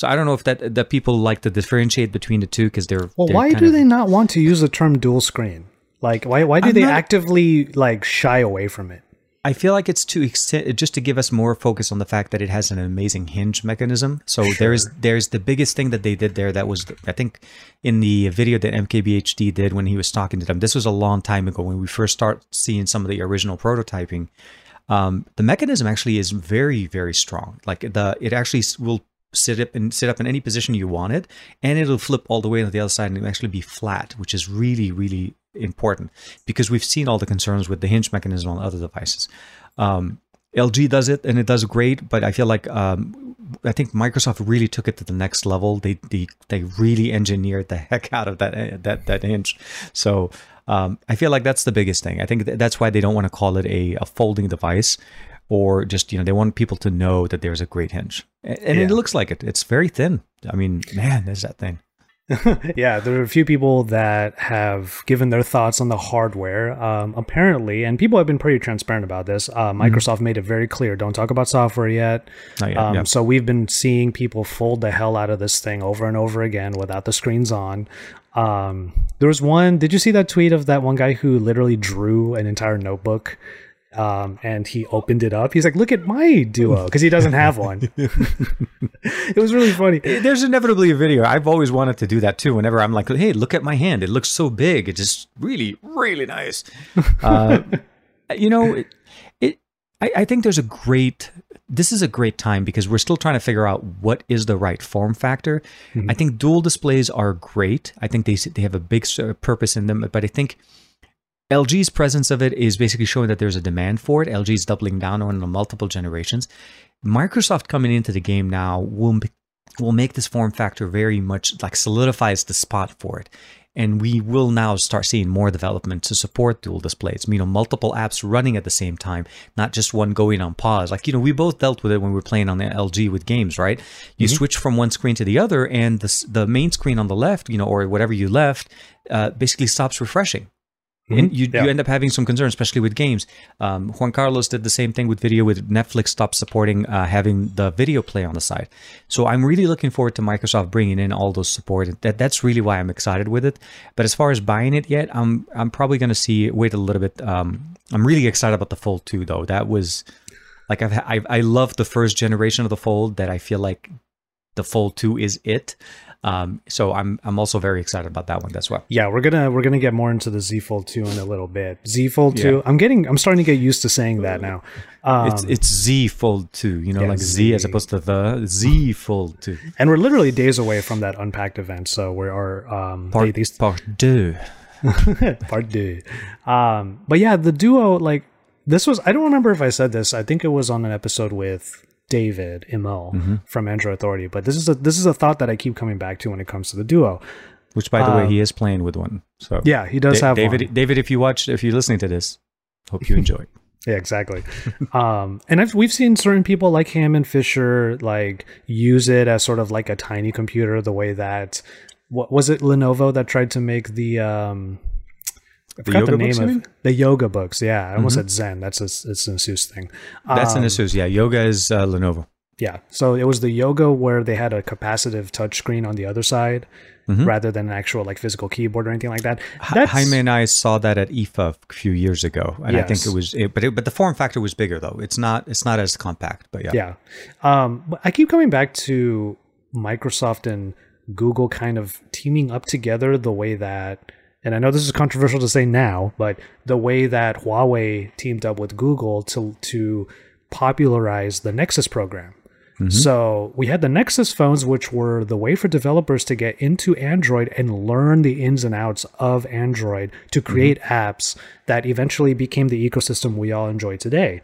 So I don't know if that that people like to differentiate between the two because they're Well, they're why do of- they not want to use the term dual screen? Like, why why do I'm they not- actively like shy away from it? I feel like it's to extend just to give us more focus on the fact that it has an amazing hinge mechanism. So there's there's the biggest thing that they did there that was I think in the video that MKBHD did when he was talking to them. This was a long time ago when we first start seeing some of the original prototyping. Um, the mechanism actually is very very strong. Like the it actually will sit up and sit up in any position you want it, and it'll flip all the way to the other side and it'll actually be flat, which is really really important because we've seen all the concerns with the hinge mechanism on other devices. Um, LG does it and it does great, but I feel like um, I think Microsoft really took it to the next level. They they, they really engineered the heck out of that that that hinge. So um, I feel like that's the biggest thing. I think th- that's why they don't want to call it a, a folding device, or just you know they want people to know that there's a great hinge, and, and it looks like it. It's very thin. I mean, man, there's that thing. yeah, there are a few people that have given their thoughts on the hardware. Um, apparently, and people have been pretty transparent about this. Uh, Microsoft made it very clear: don't talk about software yet. Yet, Um, yeah. So we've been seeing people fold the hell out of this thing over and over again without the screens on. Um, there was one. Did you see that tweet of that one guy who literally drew an entire notebook? Um, and he opened it up. He's like, "Look at my Duo," because he doesn't have one. it was really funny. There's inevitably a video. I've always wanted to do that too. Whenever I'm like, hey, look at my hand. It looks so big. It's just really, really nice. Uh, you know, it, it I, I think there's a great this is a great time because we're still trying to figure out what is the right form factor. I think dual displays are great. I think they they have a big purpose in them, but I think LG's presence of it is basically showing that there's a demand for it. LG is doubling down on multiple generations. Microsoft coming into the game now will will make this form factor very much like solidifies the spot for it. And we will now start seeing more development to support dual displays. You know, multiple apps running at the same time, not just one going on pause. Like you know, we both dealt with it when we were playing on the LG with games, right? You switch from one screen to the other, and the the main screen on the left, you know, or whatever you left, uh, basically stops refreshing and you, Yeah. you end up having some concerns, especially with games. Um, Juan Carlos did the same thing with video. With Netflix stopped supporting uh, having the video play on the side. So I'm really looking forward to Microsoft bringing in all those support. That that's really why I'm excited with it. But as far as buying it yet, I'm I'm probably going to see wait a little bit. Um, I'm really excited about the Fold 2 though. That was like I've I I love the first generation of the Fold. That I feel like the Fold 2 is it. Um, so I'm I'm also very excited about that one as well. Yeah, we're gonna we're gonna get more into the Z Fold 2 in a little bit. Z Fold 2. I'm getting I'm starting to get used to saying that now. Um, It's it's Z Fold 2, you know, yeah, like Z. as opposed to the Z Fold 2. and we're literally days away from that unpacked event, so we are um Part, these part deux. part two. Um, but yeah, the duo like this was I don't remember if I said this. I think it was on an episode with David Imel Mm-hmm. from Android Authority. But this is a this is a thought that I keep coming back to when it comes to the duo. Which, by the way, he is playing with one. So Um, Yeah, he does Da- have David. one. David, if you watch, if you're listening to this, hope you enjoy. Yeah, exactly. um, and I've, we've seen certain people like him and Fisher like use it as sort of like a tiny computer. The way that what was it Lenovo that tried to make the um, I forgot yoga books, you of the yoga books. Yeah, I almost said Zen. That's a, it's an Asus thing. That's an Um, Asus. Yeah, Yoga is uh, Lenovo. Yeah. So it was the Yoga where they had a capacitive touchscreen on the other side rather than an actual like physical keyboard or anything like that. That's, Jaime and I saw that at IFA a few years ago, and yes. I think it was, it, but it, but the form factor was bigger though. It's not it's not as compact, but yeah. Yeah. Um, but I keep coming back to Microsoft and Google kind of teaming up together the way that and I know this is controversial to say now, but the way that Huawei teamed up with Google to to popularize the Nexus program. Mm-hmm. So we had the Nexus phones, which were the way for developers to get into Android and learn the ins and outs of Android to mm-hmm. create mm-hmm. apps that eventually became the ecosystem we all enjoy today.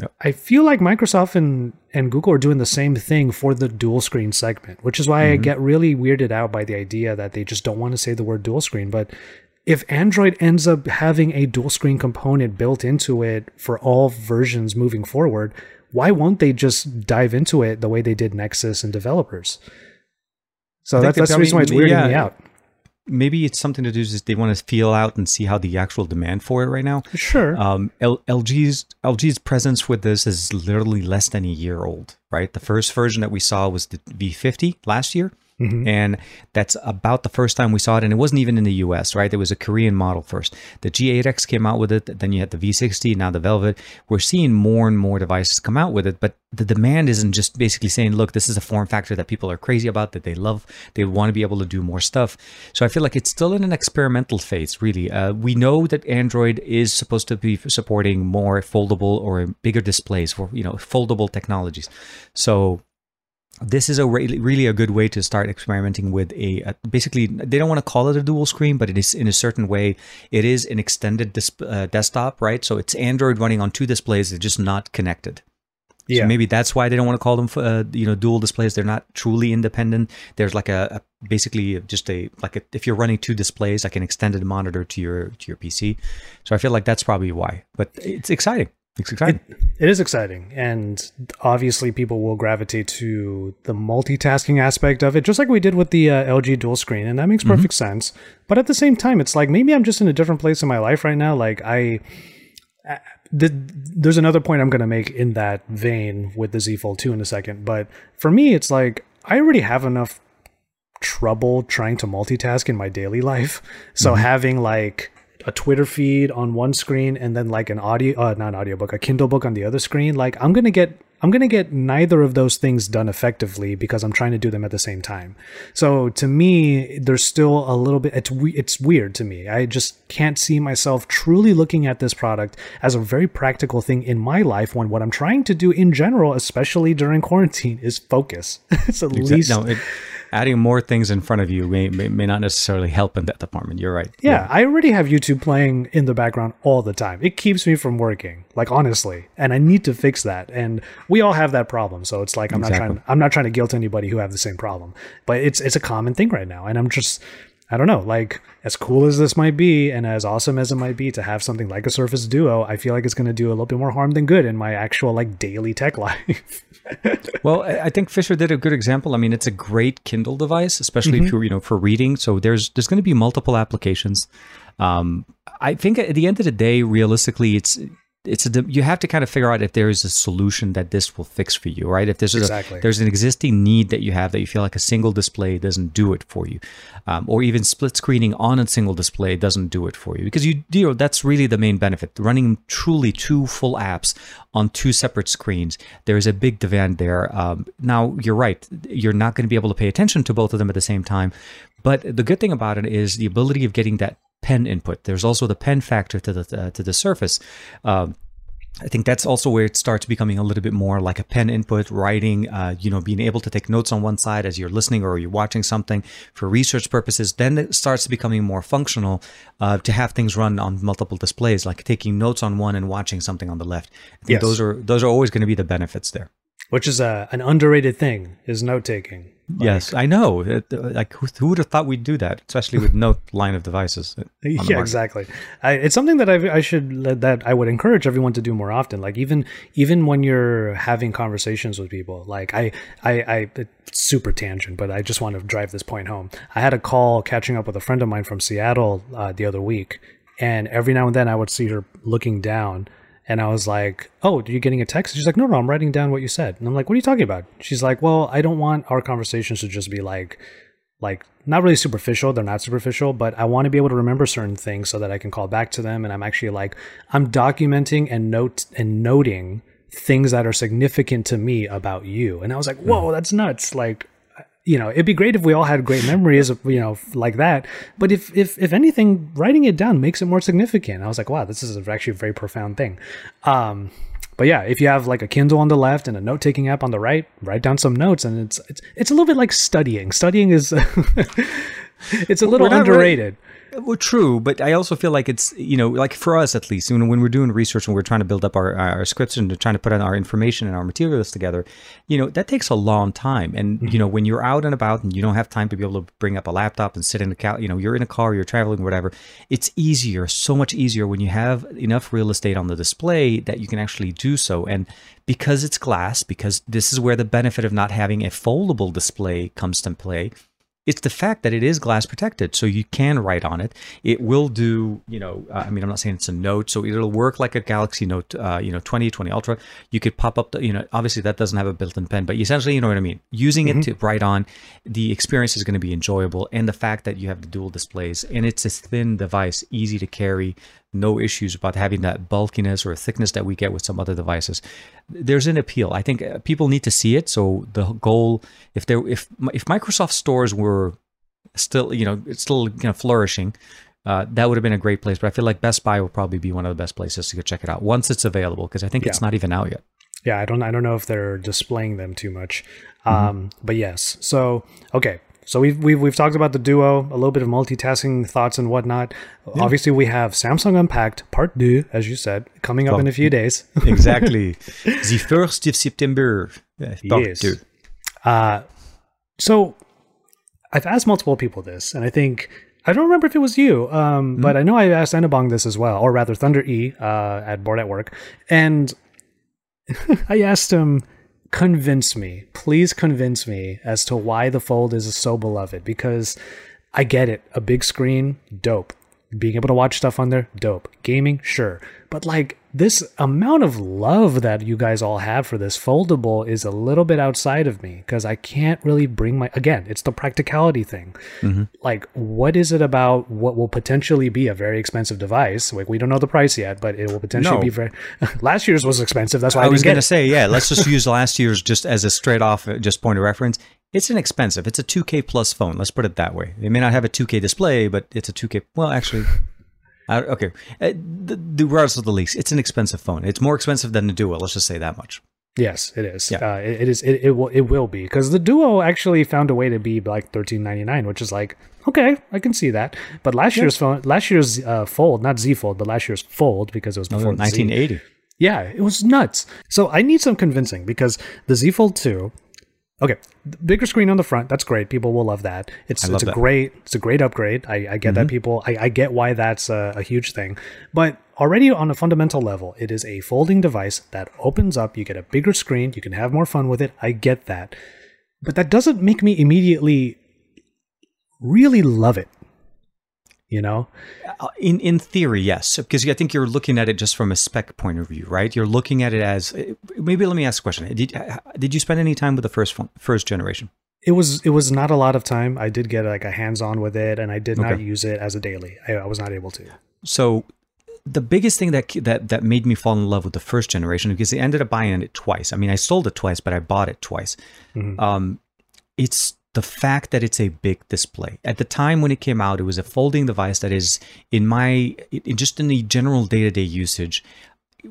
Yep. I feel like Microsoft and, and Google are doing the same thing for the dual screen segment, which is why mm-hmm. I get really weirded out by the idea that they just don't want to say the word dual screen. But if Android ends up having a dual screen component built into it for all versions moving forward, why won't they just dive into it the way they did Nexus and developers? So that's, that's the reason why it's weirding yeah, me out. Maybe it's something to do with they want to feel out and see how the actual demand for it right now. Sure. Um, L- LG's LG's presence with this is literally less than a year old, right? The first version that we saw was the V50 last year. Mm-hmm. And that's about the first time we saw it. And it wasn't even in the US, right? There was a Korean model first. The G8X came out with it. Then you had the V60, now the Velvet. We're seeing more and more devices come out with it. But the demand isn't just basically saying, look, this is a form factor that people are crazy about, that they love. They want to be able to do more stuff. So I feel like it's still in an experimental phase, really. Uh, we know that Android is supposed to be supporting more foldable or bigger displays for, you know, foldable technologies. So this is a really, really a good way to start experimenting with a, a, basically they don't want to call it a dual screen but it is in a certain way it is an extended dis- uh, desktop right so it's android running on two displays they're just not connected yeah. So maybe that's why they don't want to call them, uh, you know, dual displays. They're not truly independent. There's like a, a, basically just a like a, if you're running two displays, like an extended monitor to your to your PC. So I feel like that's probably why. But it's exciting. It's exciting. It, it is exciting. And obviously, people will gravitate to the multitasking aspect of it, just like we did with the uh, LG dual screen. And that makes perfect mm-hmm. sense. But at the same time, it's like maybe I'm just in a different place in my life right now. Like, I. The, there's another point I'm going to make in that vein with the Z Fold 2 in a second. But for me, it's like I already have enough trouble trying to multitask in my daily life. So mm-hmm. having like a Twitter feed on one screen and then like an audio uh, not an audiobook, a Kindle book on the other screen, like I'm going to get I'm going to get neither of those things done effectively because I'm trying to do them at the same time. So to me, there's still a little bit it's it's weird to me. I just can't see myself truly looking at this product as a very practical thing in my life when what I'm trying to do in general, especially during quarantine, is focus. it's at exactly. least no, it- adding more things in front of you may, may, may, not necessarily help in that department. You're right. Yeah, yeah, I already have YouTube playing in the background all the time. It keeps me from working, like honestly, and I need to fix that. And we all have that problem, so it's like I'm exactly. not trying. I'm not trying to guilt anybody who have the same problem, but it's it's a common thing right now, and I'm just I don't know, like as cool as this might be and as awesome as it might be to have something like a Surface Duo, I feel like it's going to do a little bit more harm than good in my actual like daily tech life. well, I think Fisher did a good example. I mean, it's a great Kindle device, especially mm-hmm. if you're, you know, for reading. So there's there's going to be multiple applications. Um, I think at the end of the day, realistically, it's it's a, you have to kind of figure out if there is a solution that this will fix for you, right? If there's exactly. a, there's an existing need that you have that you feel like a single display doesn't do it for you, um, or even split screening on a single display doesn't do it for you, because you, you know that's really the main benefit. Running truly two full apps on two separate screens, there is a big demand there. Um, now you're right, you're not going to be able to pay attention to both of them at the same time, but the good thing about it is the ability of getting that pen input. There's also the pen factor to the uh, to the Surface. Um, I think that's also where it starts becoming a little bit more like a pen input, writing, uh, you know, being able to take notes on one side as you're listening or you're watching something for research purposes. Then it starts becoming more functional uh, to have things run on multiple displays, like taking notes on one and watching something on the left. I think yes. those are those are always going to be the benefits there. Which is a, an underrated thing is note taking. Like, yes, I know. It, like, who, who, would have thought we'd do that, especially with no line of devices? Yeah, exactly. I, it's something that I, I should that I would encourage everyone to do more often. Like even even when you're having conversations with people, like I I, I super tangent, but I just want to drive this point home. I had a call catching up with a friend of mine from Seattle uh, the other week, and every now and then I would see her looking down And I was like, "Oh, are you getting a text?" She's like, "No, no, I'm writing down what you said." And I'm like, "What are you talking about?" She's like, "Well, I don't want our conversations to just be like, like not really superficial. They're not superficial, but I want to be able to remember certain things so that I can call back to them. And I'm actually like, I'm documenting and note and noting things that are significant to me about you." And I was like, hmm. "Whoa, that's nuts!" Like, you know, it'd be great if we all had great memories, of, you know, like that. But if, if, if anything, writing it down makes it more significant. I was like, wow, this is actually a very profound thing. Um, but yeah, if you have like a Kindle on the left and a note taking app on the right, write down some notes, and it's it's it's a little bit like studying. Studying is it's a little underrated. Well, true, but I also feel like it's you know like for us at least when when we're doing research and we're trying to build up our, our scripts and trying to put on our information and our materials together, you know that takes a long time. And mm-hmm. you know when you're out and about and you don't have time to be able to bring up a laptop and sit in a cal, you know you're in a car, you're traveling, whatever. It's easier, so much easier when you have enough real estate on the display that you can actually do so. And because it's glass, because this is where the benefit of not having a foldable display comes to play it's the fact that it is glass protected, so you can write on it. It will do, you know, uh, I mean, I'm not saying it's a note, so it'll work like a Galaxy Note, uh, you know, 20, 20 Ultra. You could pop up, the, you know, obviously that doesn't have a built-in pen, but essentially, you know what I mean. Using mm-hmm. it to write on, the experience is going to be enjoyable, and the fact that you have the dual displays, and it's a thin device, easy to carry, no issues about having that bulkiness or thickness that we get with some other devices. There's an appeal. I think uh, people need to see it. So the goal, if there, if if Microsoft stores were still, you know, it's still you know flourishing, uh, that would have been a great place. But I feel like Best Buy will probably be one of the best places to go check it out once it's available because I think yeah. it's not even out yet. Yeah, I don't I don't know if they're displaying them too much. Mm-hmm. Um, but yes. So okay, so we've, we've we've talked about the duo, a little bit of multitasking thoughts and whatnot. Yeah. Obviously, we have Samsung Unpacked Part Two, as you said, coming up in a few days. exactly, the first of September. Uh, yes. Two. Uh, so I've asked multiple people this, and I think I don't remember if it was you, um, mm-hmm. but I know I asked Anabong this as well, or rather Thunder E uh, at Board at Work, and I asked him convince me, please convince me as to why the Fold is so beloved because I get it. A big screen, dope. Being able to watch stuff on there, dope. Gaming, sure. But like this amount of love that you guys all have for this foldable is a little bit outside of me because I can't really bring my again, it's the practicality thing. Mm-hmm. Like, what is it about what will potentially be a very expensive device? Like, we don't know the price yet, but it will potentially no. be very. last year's was expensive. That's why I, I was going to say, yeah, let's just use last year's just as a straight off, just point of reference. It's inexpensive. It's a 2K plus phone. Let's put it that way. It may not have a 2K display, but it's a 2K. Well, actually, uh, okay. Uh, the, the, regardless of the leaks, it's an expensive phone. It's more expensive than the Duo. Let's just say that much. Yes, it is. Yeah. Uh, it, it is. It, it will. It will be because the Duo actually found a way to be like thirteen ninety nine, which is like okay, I can see that. But last yeah. year's phone, last year's uh, Fold, not Z Fold, but last year's Fold because it was before nineteen eighty. Yeah, it was nuts. So I need some convincing because the Z Fold two Okay, bigger screen on the front. That's great. People will love that. It's it's a that. great it's a great upgrade. I, I get mm-hmm. that people. I, I, get why that's a, a, huge thing. But already on a fundamental level, it is a folding device that opens up. You get a bigger screen. You can have more fun with it. I get that, but that doesn't make me immediately really love it you know uh, in in theory yes because i think you're looking at it just from a spec point of view right you're looking at it as uh, maybe let me ask a question did, uh, did you spend any time with the first first generation it was it was not a lot of time i did get like a hands-on with it and i did okay. not use it as a daily I, I was not able to so the biggest thing that that that made me fall in love with the first generation because I ended up buying it twice. I mean, I sold it twice, but I bought it twice. Mm-hmm. Um, it's the fact that it's a big display. At the time when it came out, it was a folding device that is in my in just in the general day-to-day usage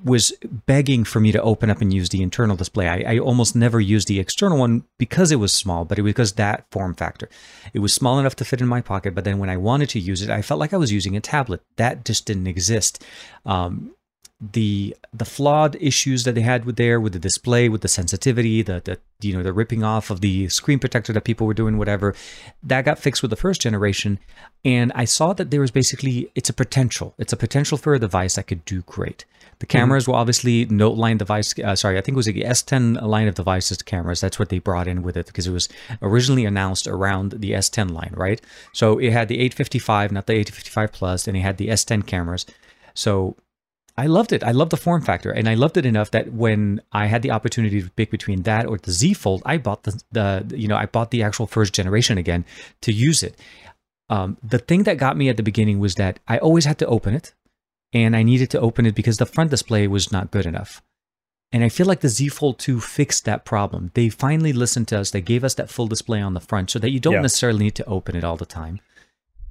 was begging for me to open up and use the internal display. I, I, almost never used the external one because it was small, but it was because that form factor. It was small enough to fit in my pocket, but then when I wanted to use it, I felt like I was using a tablet. That just didn't exist. Um, the the flawed issues that they had with there with the display with the sensitivity the, the you know the ripping off of the screen protector that people were doing whatever that got fixed with the first generation. And i saw that there was basically it's a potential. It's a potential for a device that could do great. The mm-hmm. cameras mm-hmm. were obviously note line device uh, sorry i think it was the s10 line of devices cameras. That's what they brought in with it because it was originally announced around the s10 line right? So it had the 855 not the 855 plus and it had the s10 cameras. So I loved it. I loved the form factor, and I loved it enough that when I had the opportunity to pick between that or the Z Fold, I bought the the you know I bought the actual first generation again to use it. Um, the thing that got me at the beginning was that I always had to open it, and I needed to open it because the front display was not good enough. And I feel like the Z Fold 2 fixed that problem. They finally listened to us. They gave us that full display on the front so that you don't Yeah. necessarily need to open it all the time.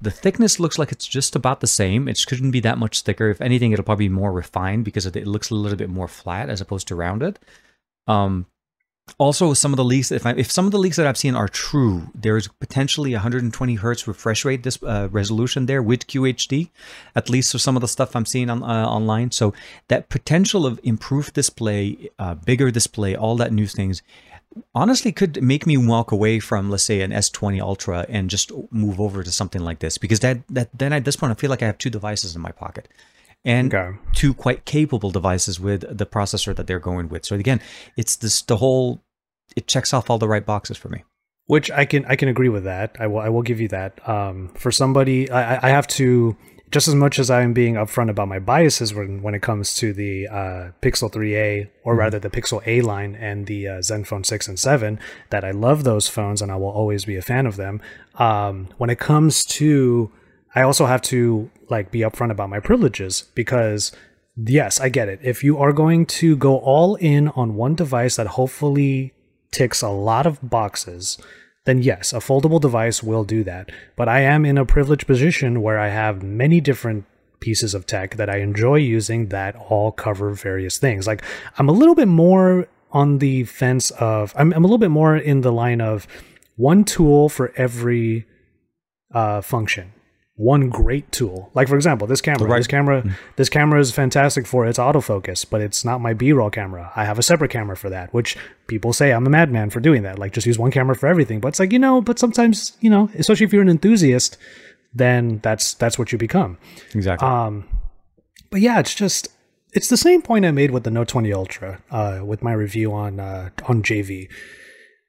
The thickness looks like it's just about the same. It shouldn't be that much thicker. If anything, it'll probably be more refined because it looks a little bit more flat as opposed to rounded. Um, also, some of the leaks, if I, if some of the leaks that I've seen are true, there is potentially 120 hertz refresh rate this uh, resolution there with QHD, at least for some of the stuff I'm seeing on uh, online. So that potential of improved display, uh, bigger display, all that new things, honestly could make me walk away from let's say an S20 Ultra and just move over to something like this because that that then at this point I feel like I have two devices in my pocket and Okay. two quite capable devices with the processor that they're going with. So again, it's this the whole it checks off all the right boxes for me. Which I can I can agree with that. I will I will give you that. Um, for somebody, I, I- I have to just as much as I am being upfront about my biases when when it comes to the uh, Pixel 3a or rather the Pixel A line and the uh, Zenfone 6 and 7. That I love those phones and I will always be a fan of them. Um, when it comes to, I also have to like be upfront about my privileges because yes, I get it. If you are going to go all in on one device that hopefully ticks a lot of boxes, then yes, a foldable device will do that. But I am in a privileged position where I have many different pieces of tech that I enjoy using that all cover various things. Like I'm a little bit more on the fence of I'm, I'm a little bit more in the line of one tool for every uh, function one great tool like for example this camera Right. this camera this camera is fantastic for its autofocus but it's not my b-roll camera i have a separate camera for that which people say i'm a madman for doing that like just use one camera for everything but it's like you know but sometimes you know especially if you're an enthusiast then that's that's what you become Exactly. um, but yeah, it's just it's the same point I made with the Note 20 Ultra uh, with my review on uh, on JV.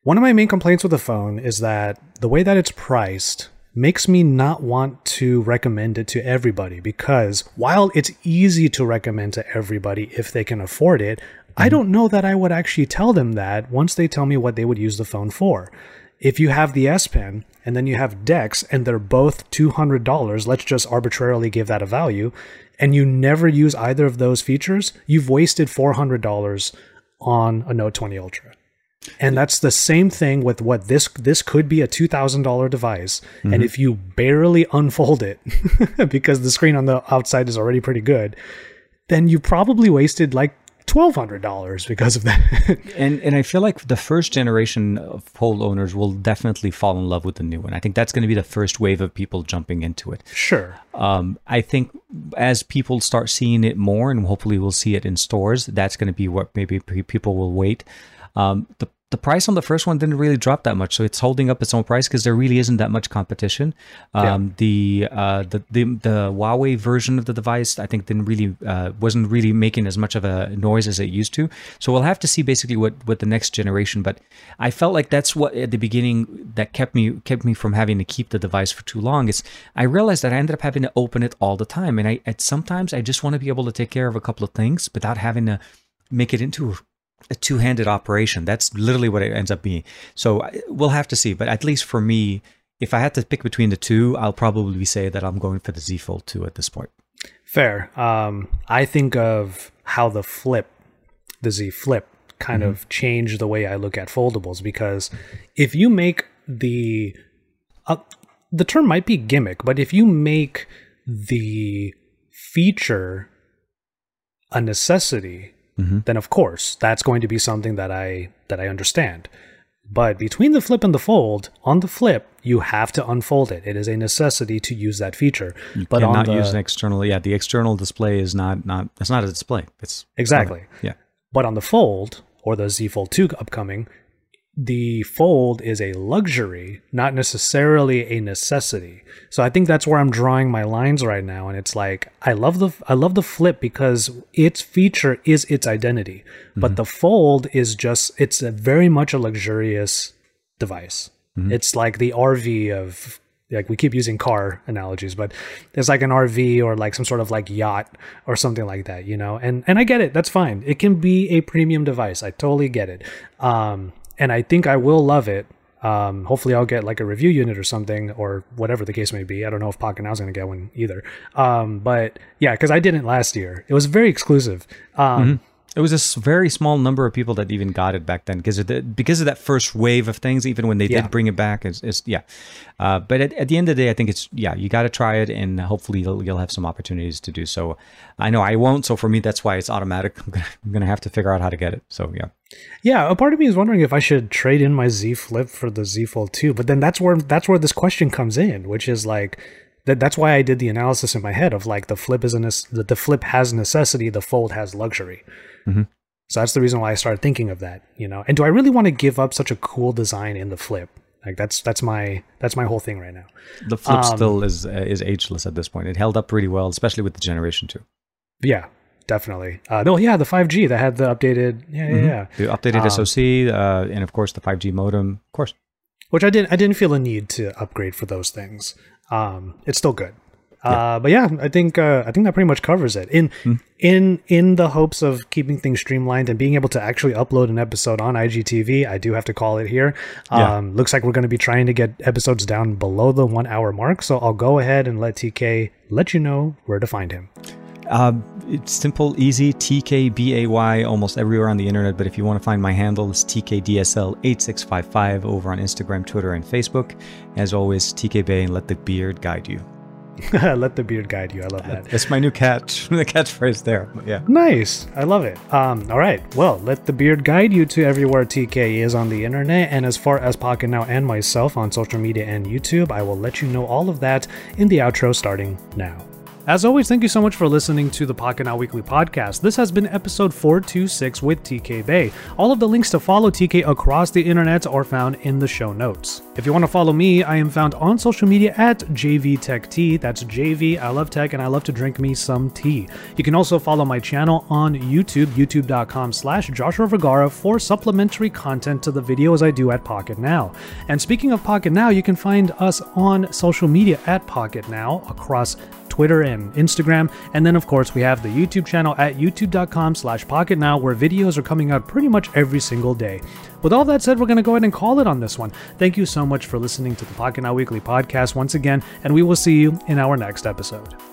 One of my main complaints with the phone is that the way that it's priced makes me not want to recommend it to everybody because while it's easy to recommend to everybody if they can afford it, I mhm. don't know that I would actually tell them that once they tell me what they would use the phone for. If you have the S Pen and then you have Dex and they're both $200, let's just arbitrarily give that a value, and you never use either of those features, you've wasted $400 on a Note 20 Ultra. And that's the same thing with what this this could be a two thousand dollar device, and if you barely unfold it because the screen on the outside is already pretty good, then you probably wasted like twelve hundred dollars because of that. and and I feel like the first generation of Fold owners will definitely fall in love with the new one. I think that's going to be the first wave of people jumping into it. sure, Um, I think as people start seeing it more, and hopefully we'll see it in stores, that's going to be what maybe people will wait. Um, the the price on the first one didn't really drop that much, so it's holding up its own price because there really isn't that much competition. Um, The uh, the the the Huawei version of the device, I think, didn't really uh, wasn't really making as much of a noise as it used to. So we'll have to see basically what what the next generation. But I felt like that's what at the beginning that kept me kept me from having to keep the device for too long. Is I realized that I ended up having to open it all the time, and I at sometimes I just want to be able to take care of a couple of things without having to make it into a two-handed operation. That's literally what it ends up being. So we'll have to see. But at least for me, if I had to pick between the two, I'll probably say that I'm going for the Z Fold 2 at this point. fair. Um, I think of how the Flip, the Z Flip, kind of changed the way I look at foldables because if you make the uh, the term might be gimmick, but if you make the feature a necessity, Mm-hmm. then of course that's going to be something that I that I understand. But between the flip and the fold, on the flip, you have to unfold it. It is a necessity to use that feature. but on Cannot the, use an external. Yeah, the external display is not not. It's not a display. It's exactly. yeah. But on the Fold or the Z Fold 2 upcoming, the Fold is a luxury, not necessarily a necessity. So I think that's where I'm drawing my lines right now and it's like I love the I love the Flip because its feature is its identity. But the Fold is just it's a very much a luxurious device. It's like the RV of like we keep using car analogies, but it's like an RV or like some sort of like yacht or something like that, you know. And and I get it. That's fine. It can be a premium device. I totally get it. Um, and I think I will love it. Um, hopefully I'll get like a review unit or something or whatever the case may be. I don't know if Pocket Now is going to get one either. Um, but yeah, because I didn't last year. It was very exclusive. Um, It was a s- very small number of people that even got it back then because of the, because of that first wave of things. Even when they Yeah. did bring it back, it's, it's yeah. Uh, but at, at the end of the day, I think it's yeah. You got to try it, and hopefully you'll, you'll have some opportunities to do so. I know I won't, so for me that's why it's automatic. I'm gonna, I'm gonna have to figure out how to get it. So yeah. Yeah, a part of me is wondering if I should trade in my Z Flip for the Z Fold 2, but then that's where that's where this question comes in, which is like that that's why I did the analysis in my head of like the flip is a nec- the, the flip has necessity, the fold has luxury. Mhm. So that's the reason why I started thinking of that, you know. And do I really want to give up such a cool design in the flip? Like that's that's my that's my whole thing right now. The flip Um, still is uh, is ageless at this point. It held up pretty well, especially with the generation two. Yeah, definitely. Uh, no, yeah, the 5G that had the updated, yeah, yeah, yeah. The updated Um, SoC uh, and of course the 5G modem. Of course. which I didn't I didn't feel a need to upgrade for those things. Um, it's still good. Uh, but yeah, I think uh, I think that pretty much covers it. In in in the hopes of keeping things streamlined and being able to actually upload an episode on IGTV, I do have to call it here. Yeah. Um, looks like we're going to be trying to get episodes down below the one hour mark. So I'll go ahead and let TK let you know where to find him. Uh, it's simple, easy. TKBAY almost everywhere on the internet. But if you want to find my handle, it's TKDSL8655 over on Instagram, Twitter, and Facebook. As always, TKBay and let the beard guide you. let the beard guide you. I love that. It's my new catch, the catchphrase there. Yeah. Nice. I love it. Um, all right. Well, let the beard guide you to everywhere TK is on the internet. And as far as Pocket Now and myself on social media and YouTube, I will let you know all of that in the outro starting now. As always, thank you so much for listening to the Pocket Now Weekly podcast. This has been episode 426 with TK Bay. All of the links to follow TK across the internet are found in the show notes. If you want to follow me, I am found on social media at JVTechT. That's JV. I love tech and I love to drink me some tea. You can also follow my channel on YouTube, youtube.com slash Joshua Vergara for supplementary content to the videos I do at Pocket Now. And speaking of Pocket Now, you can find us on social media at Pocket Now across Twitter and Instagram. And then, of course, we have the YouTube channel at youtube.com slash pocket now, where videos are coming out pretty much every single day. With all that said, we're going to go ahead and call it on this one. Thank you so much for listening to the Pocket Now Weekly podcast once again, and we will see you in our next episode.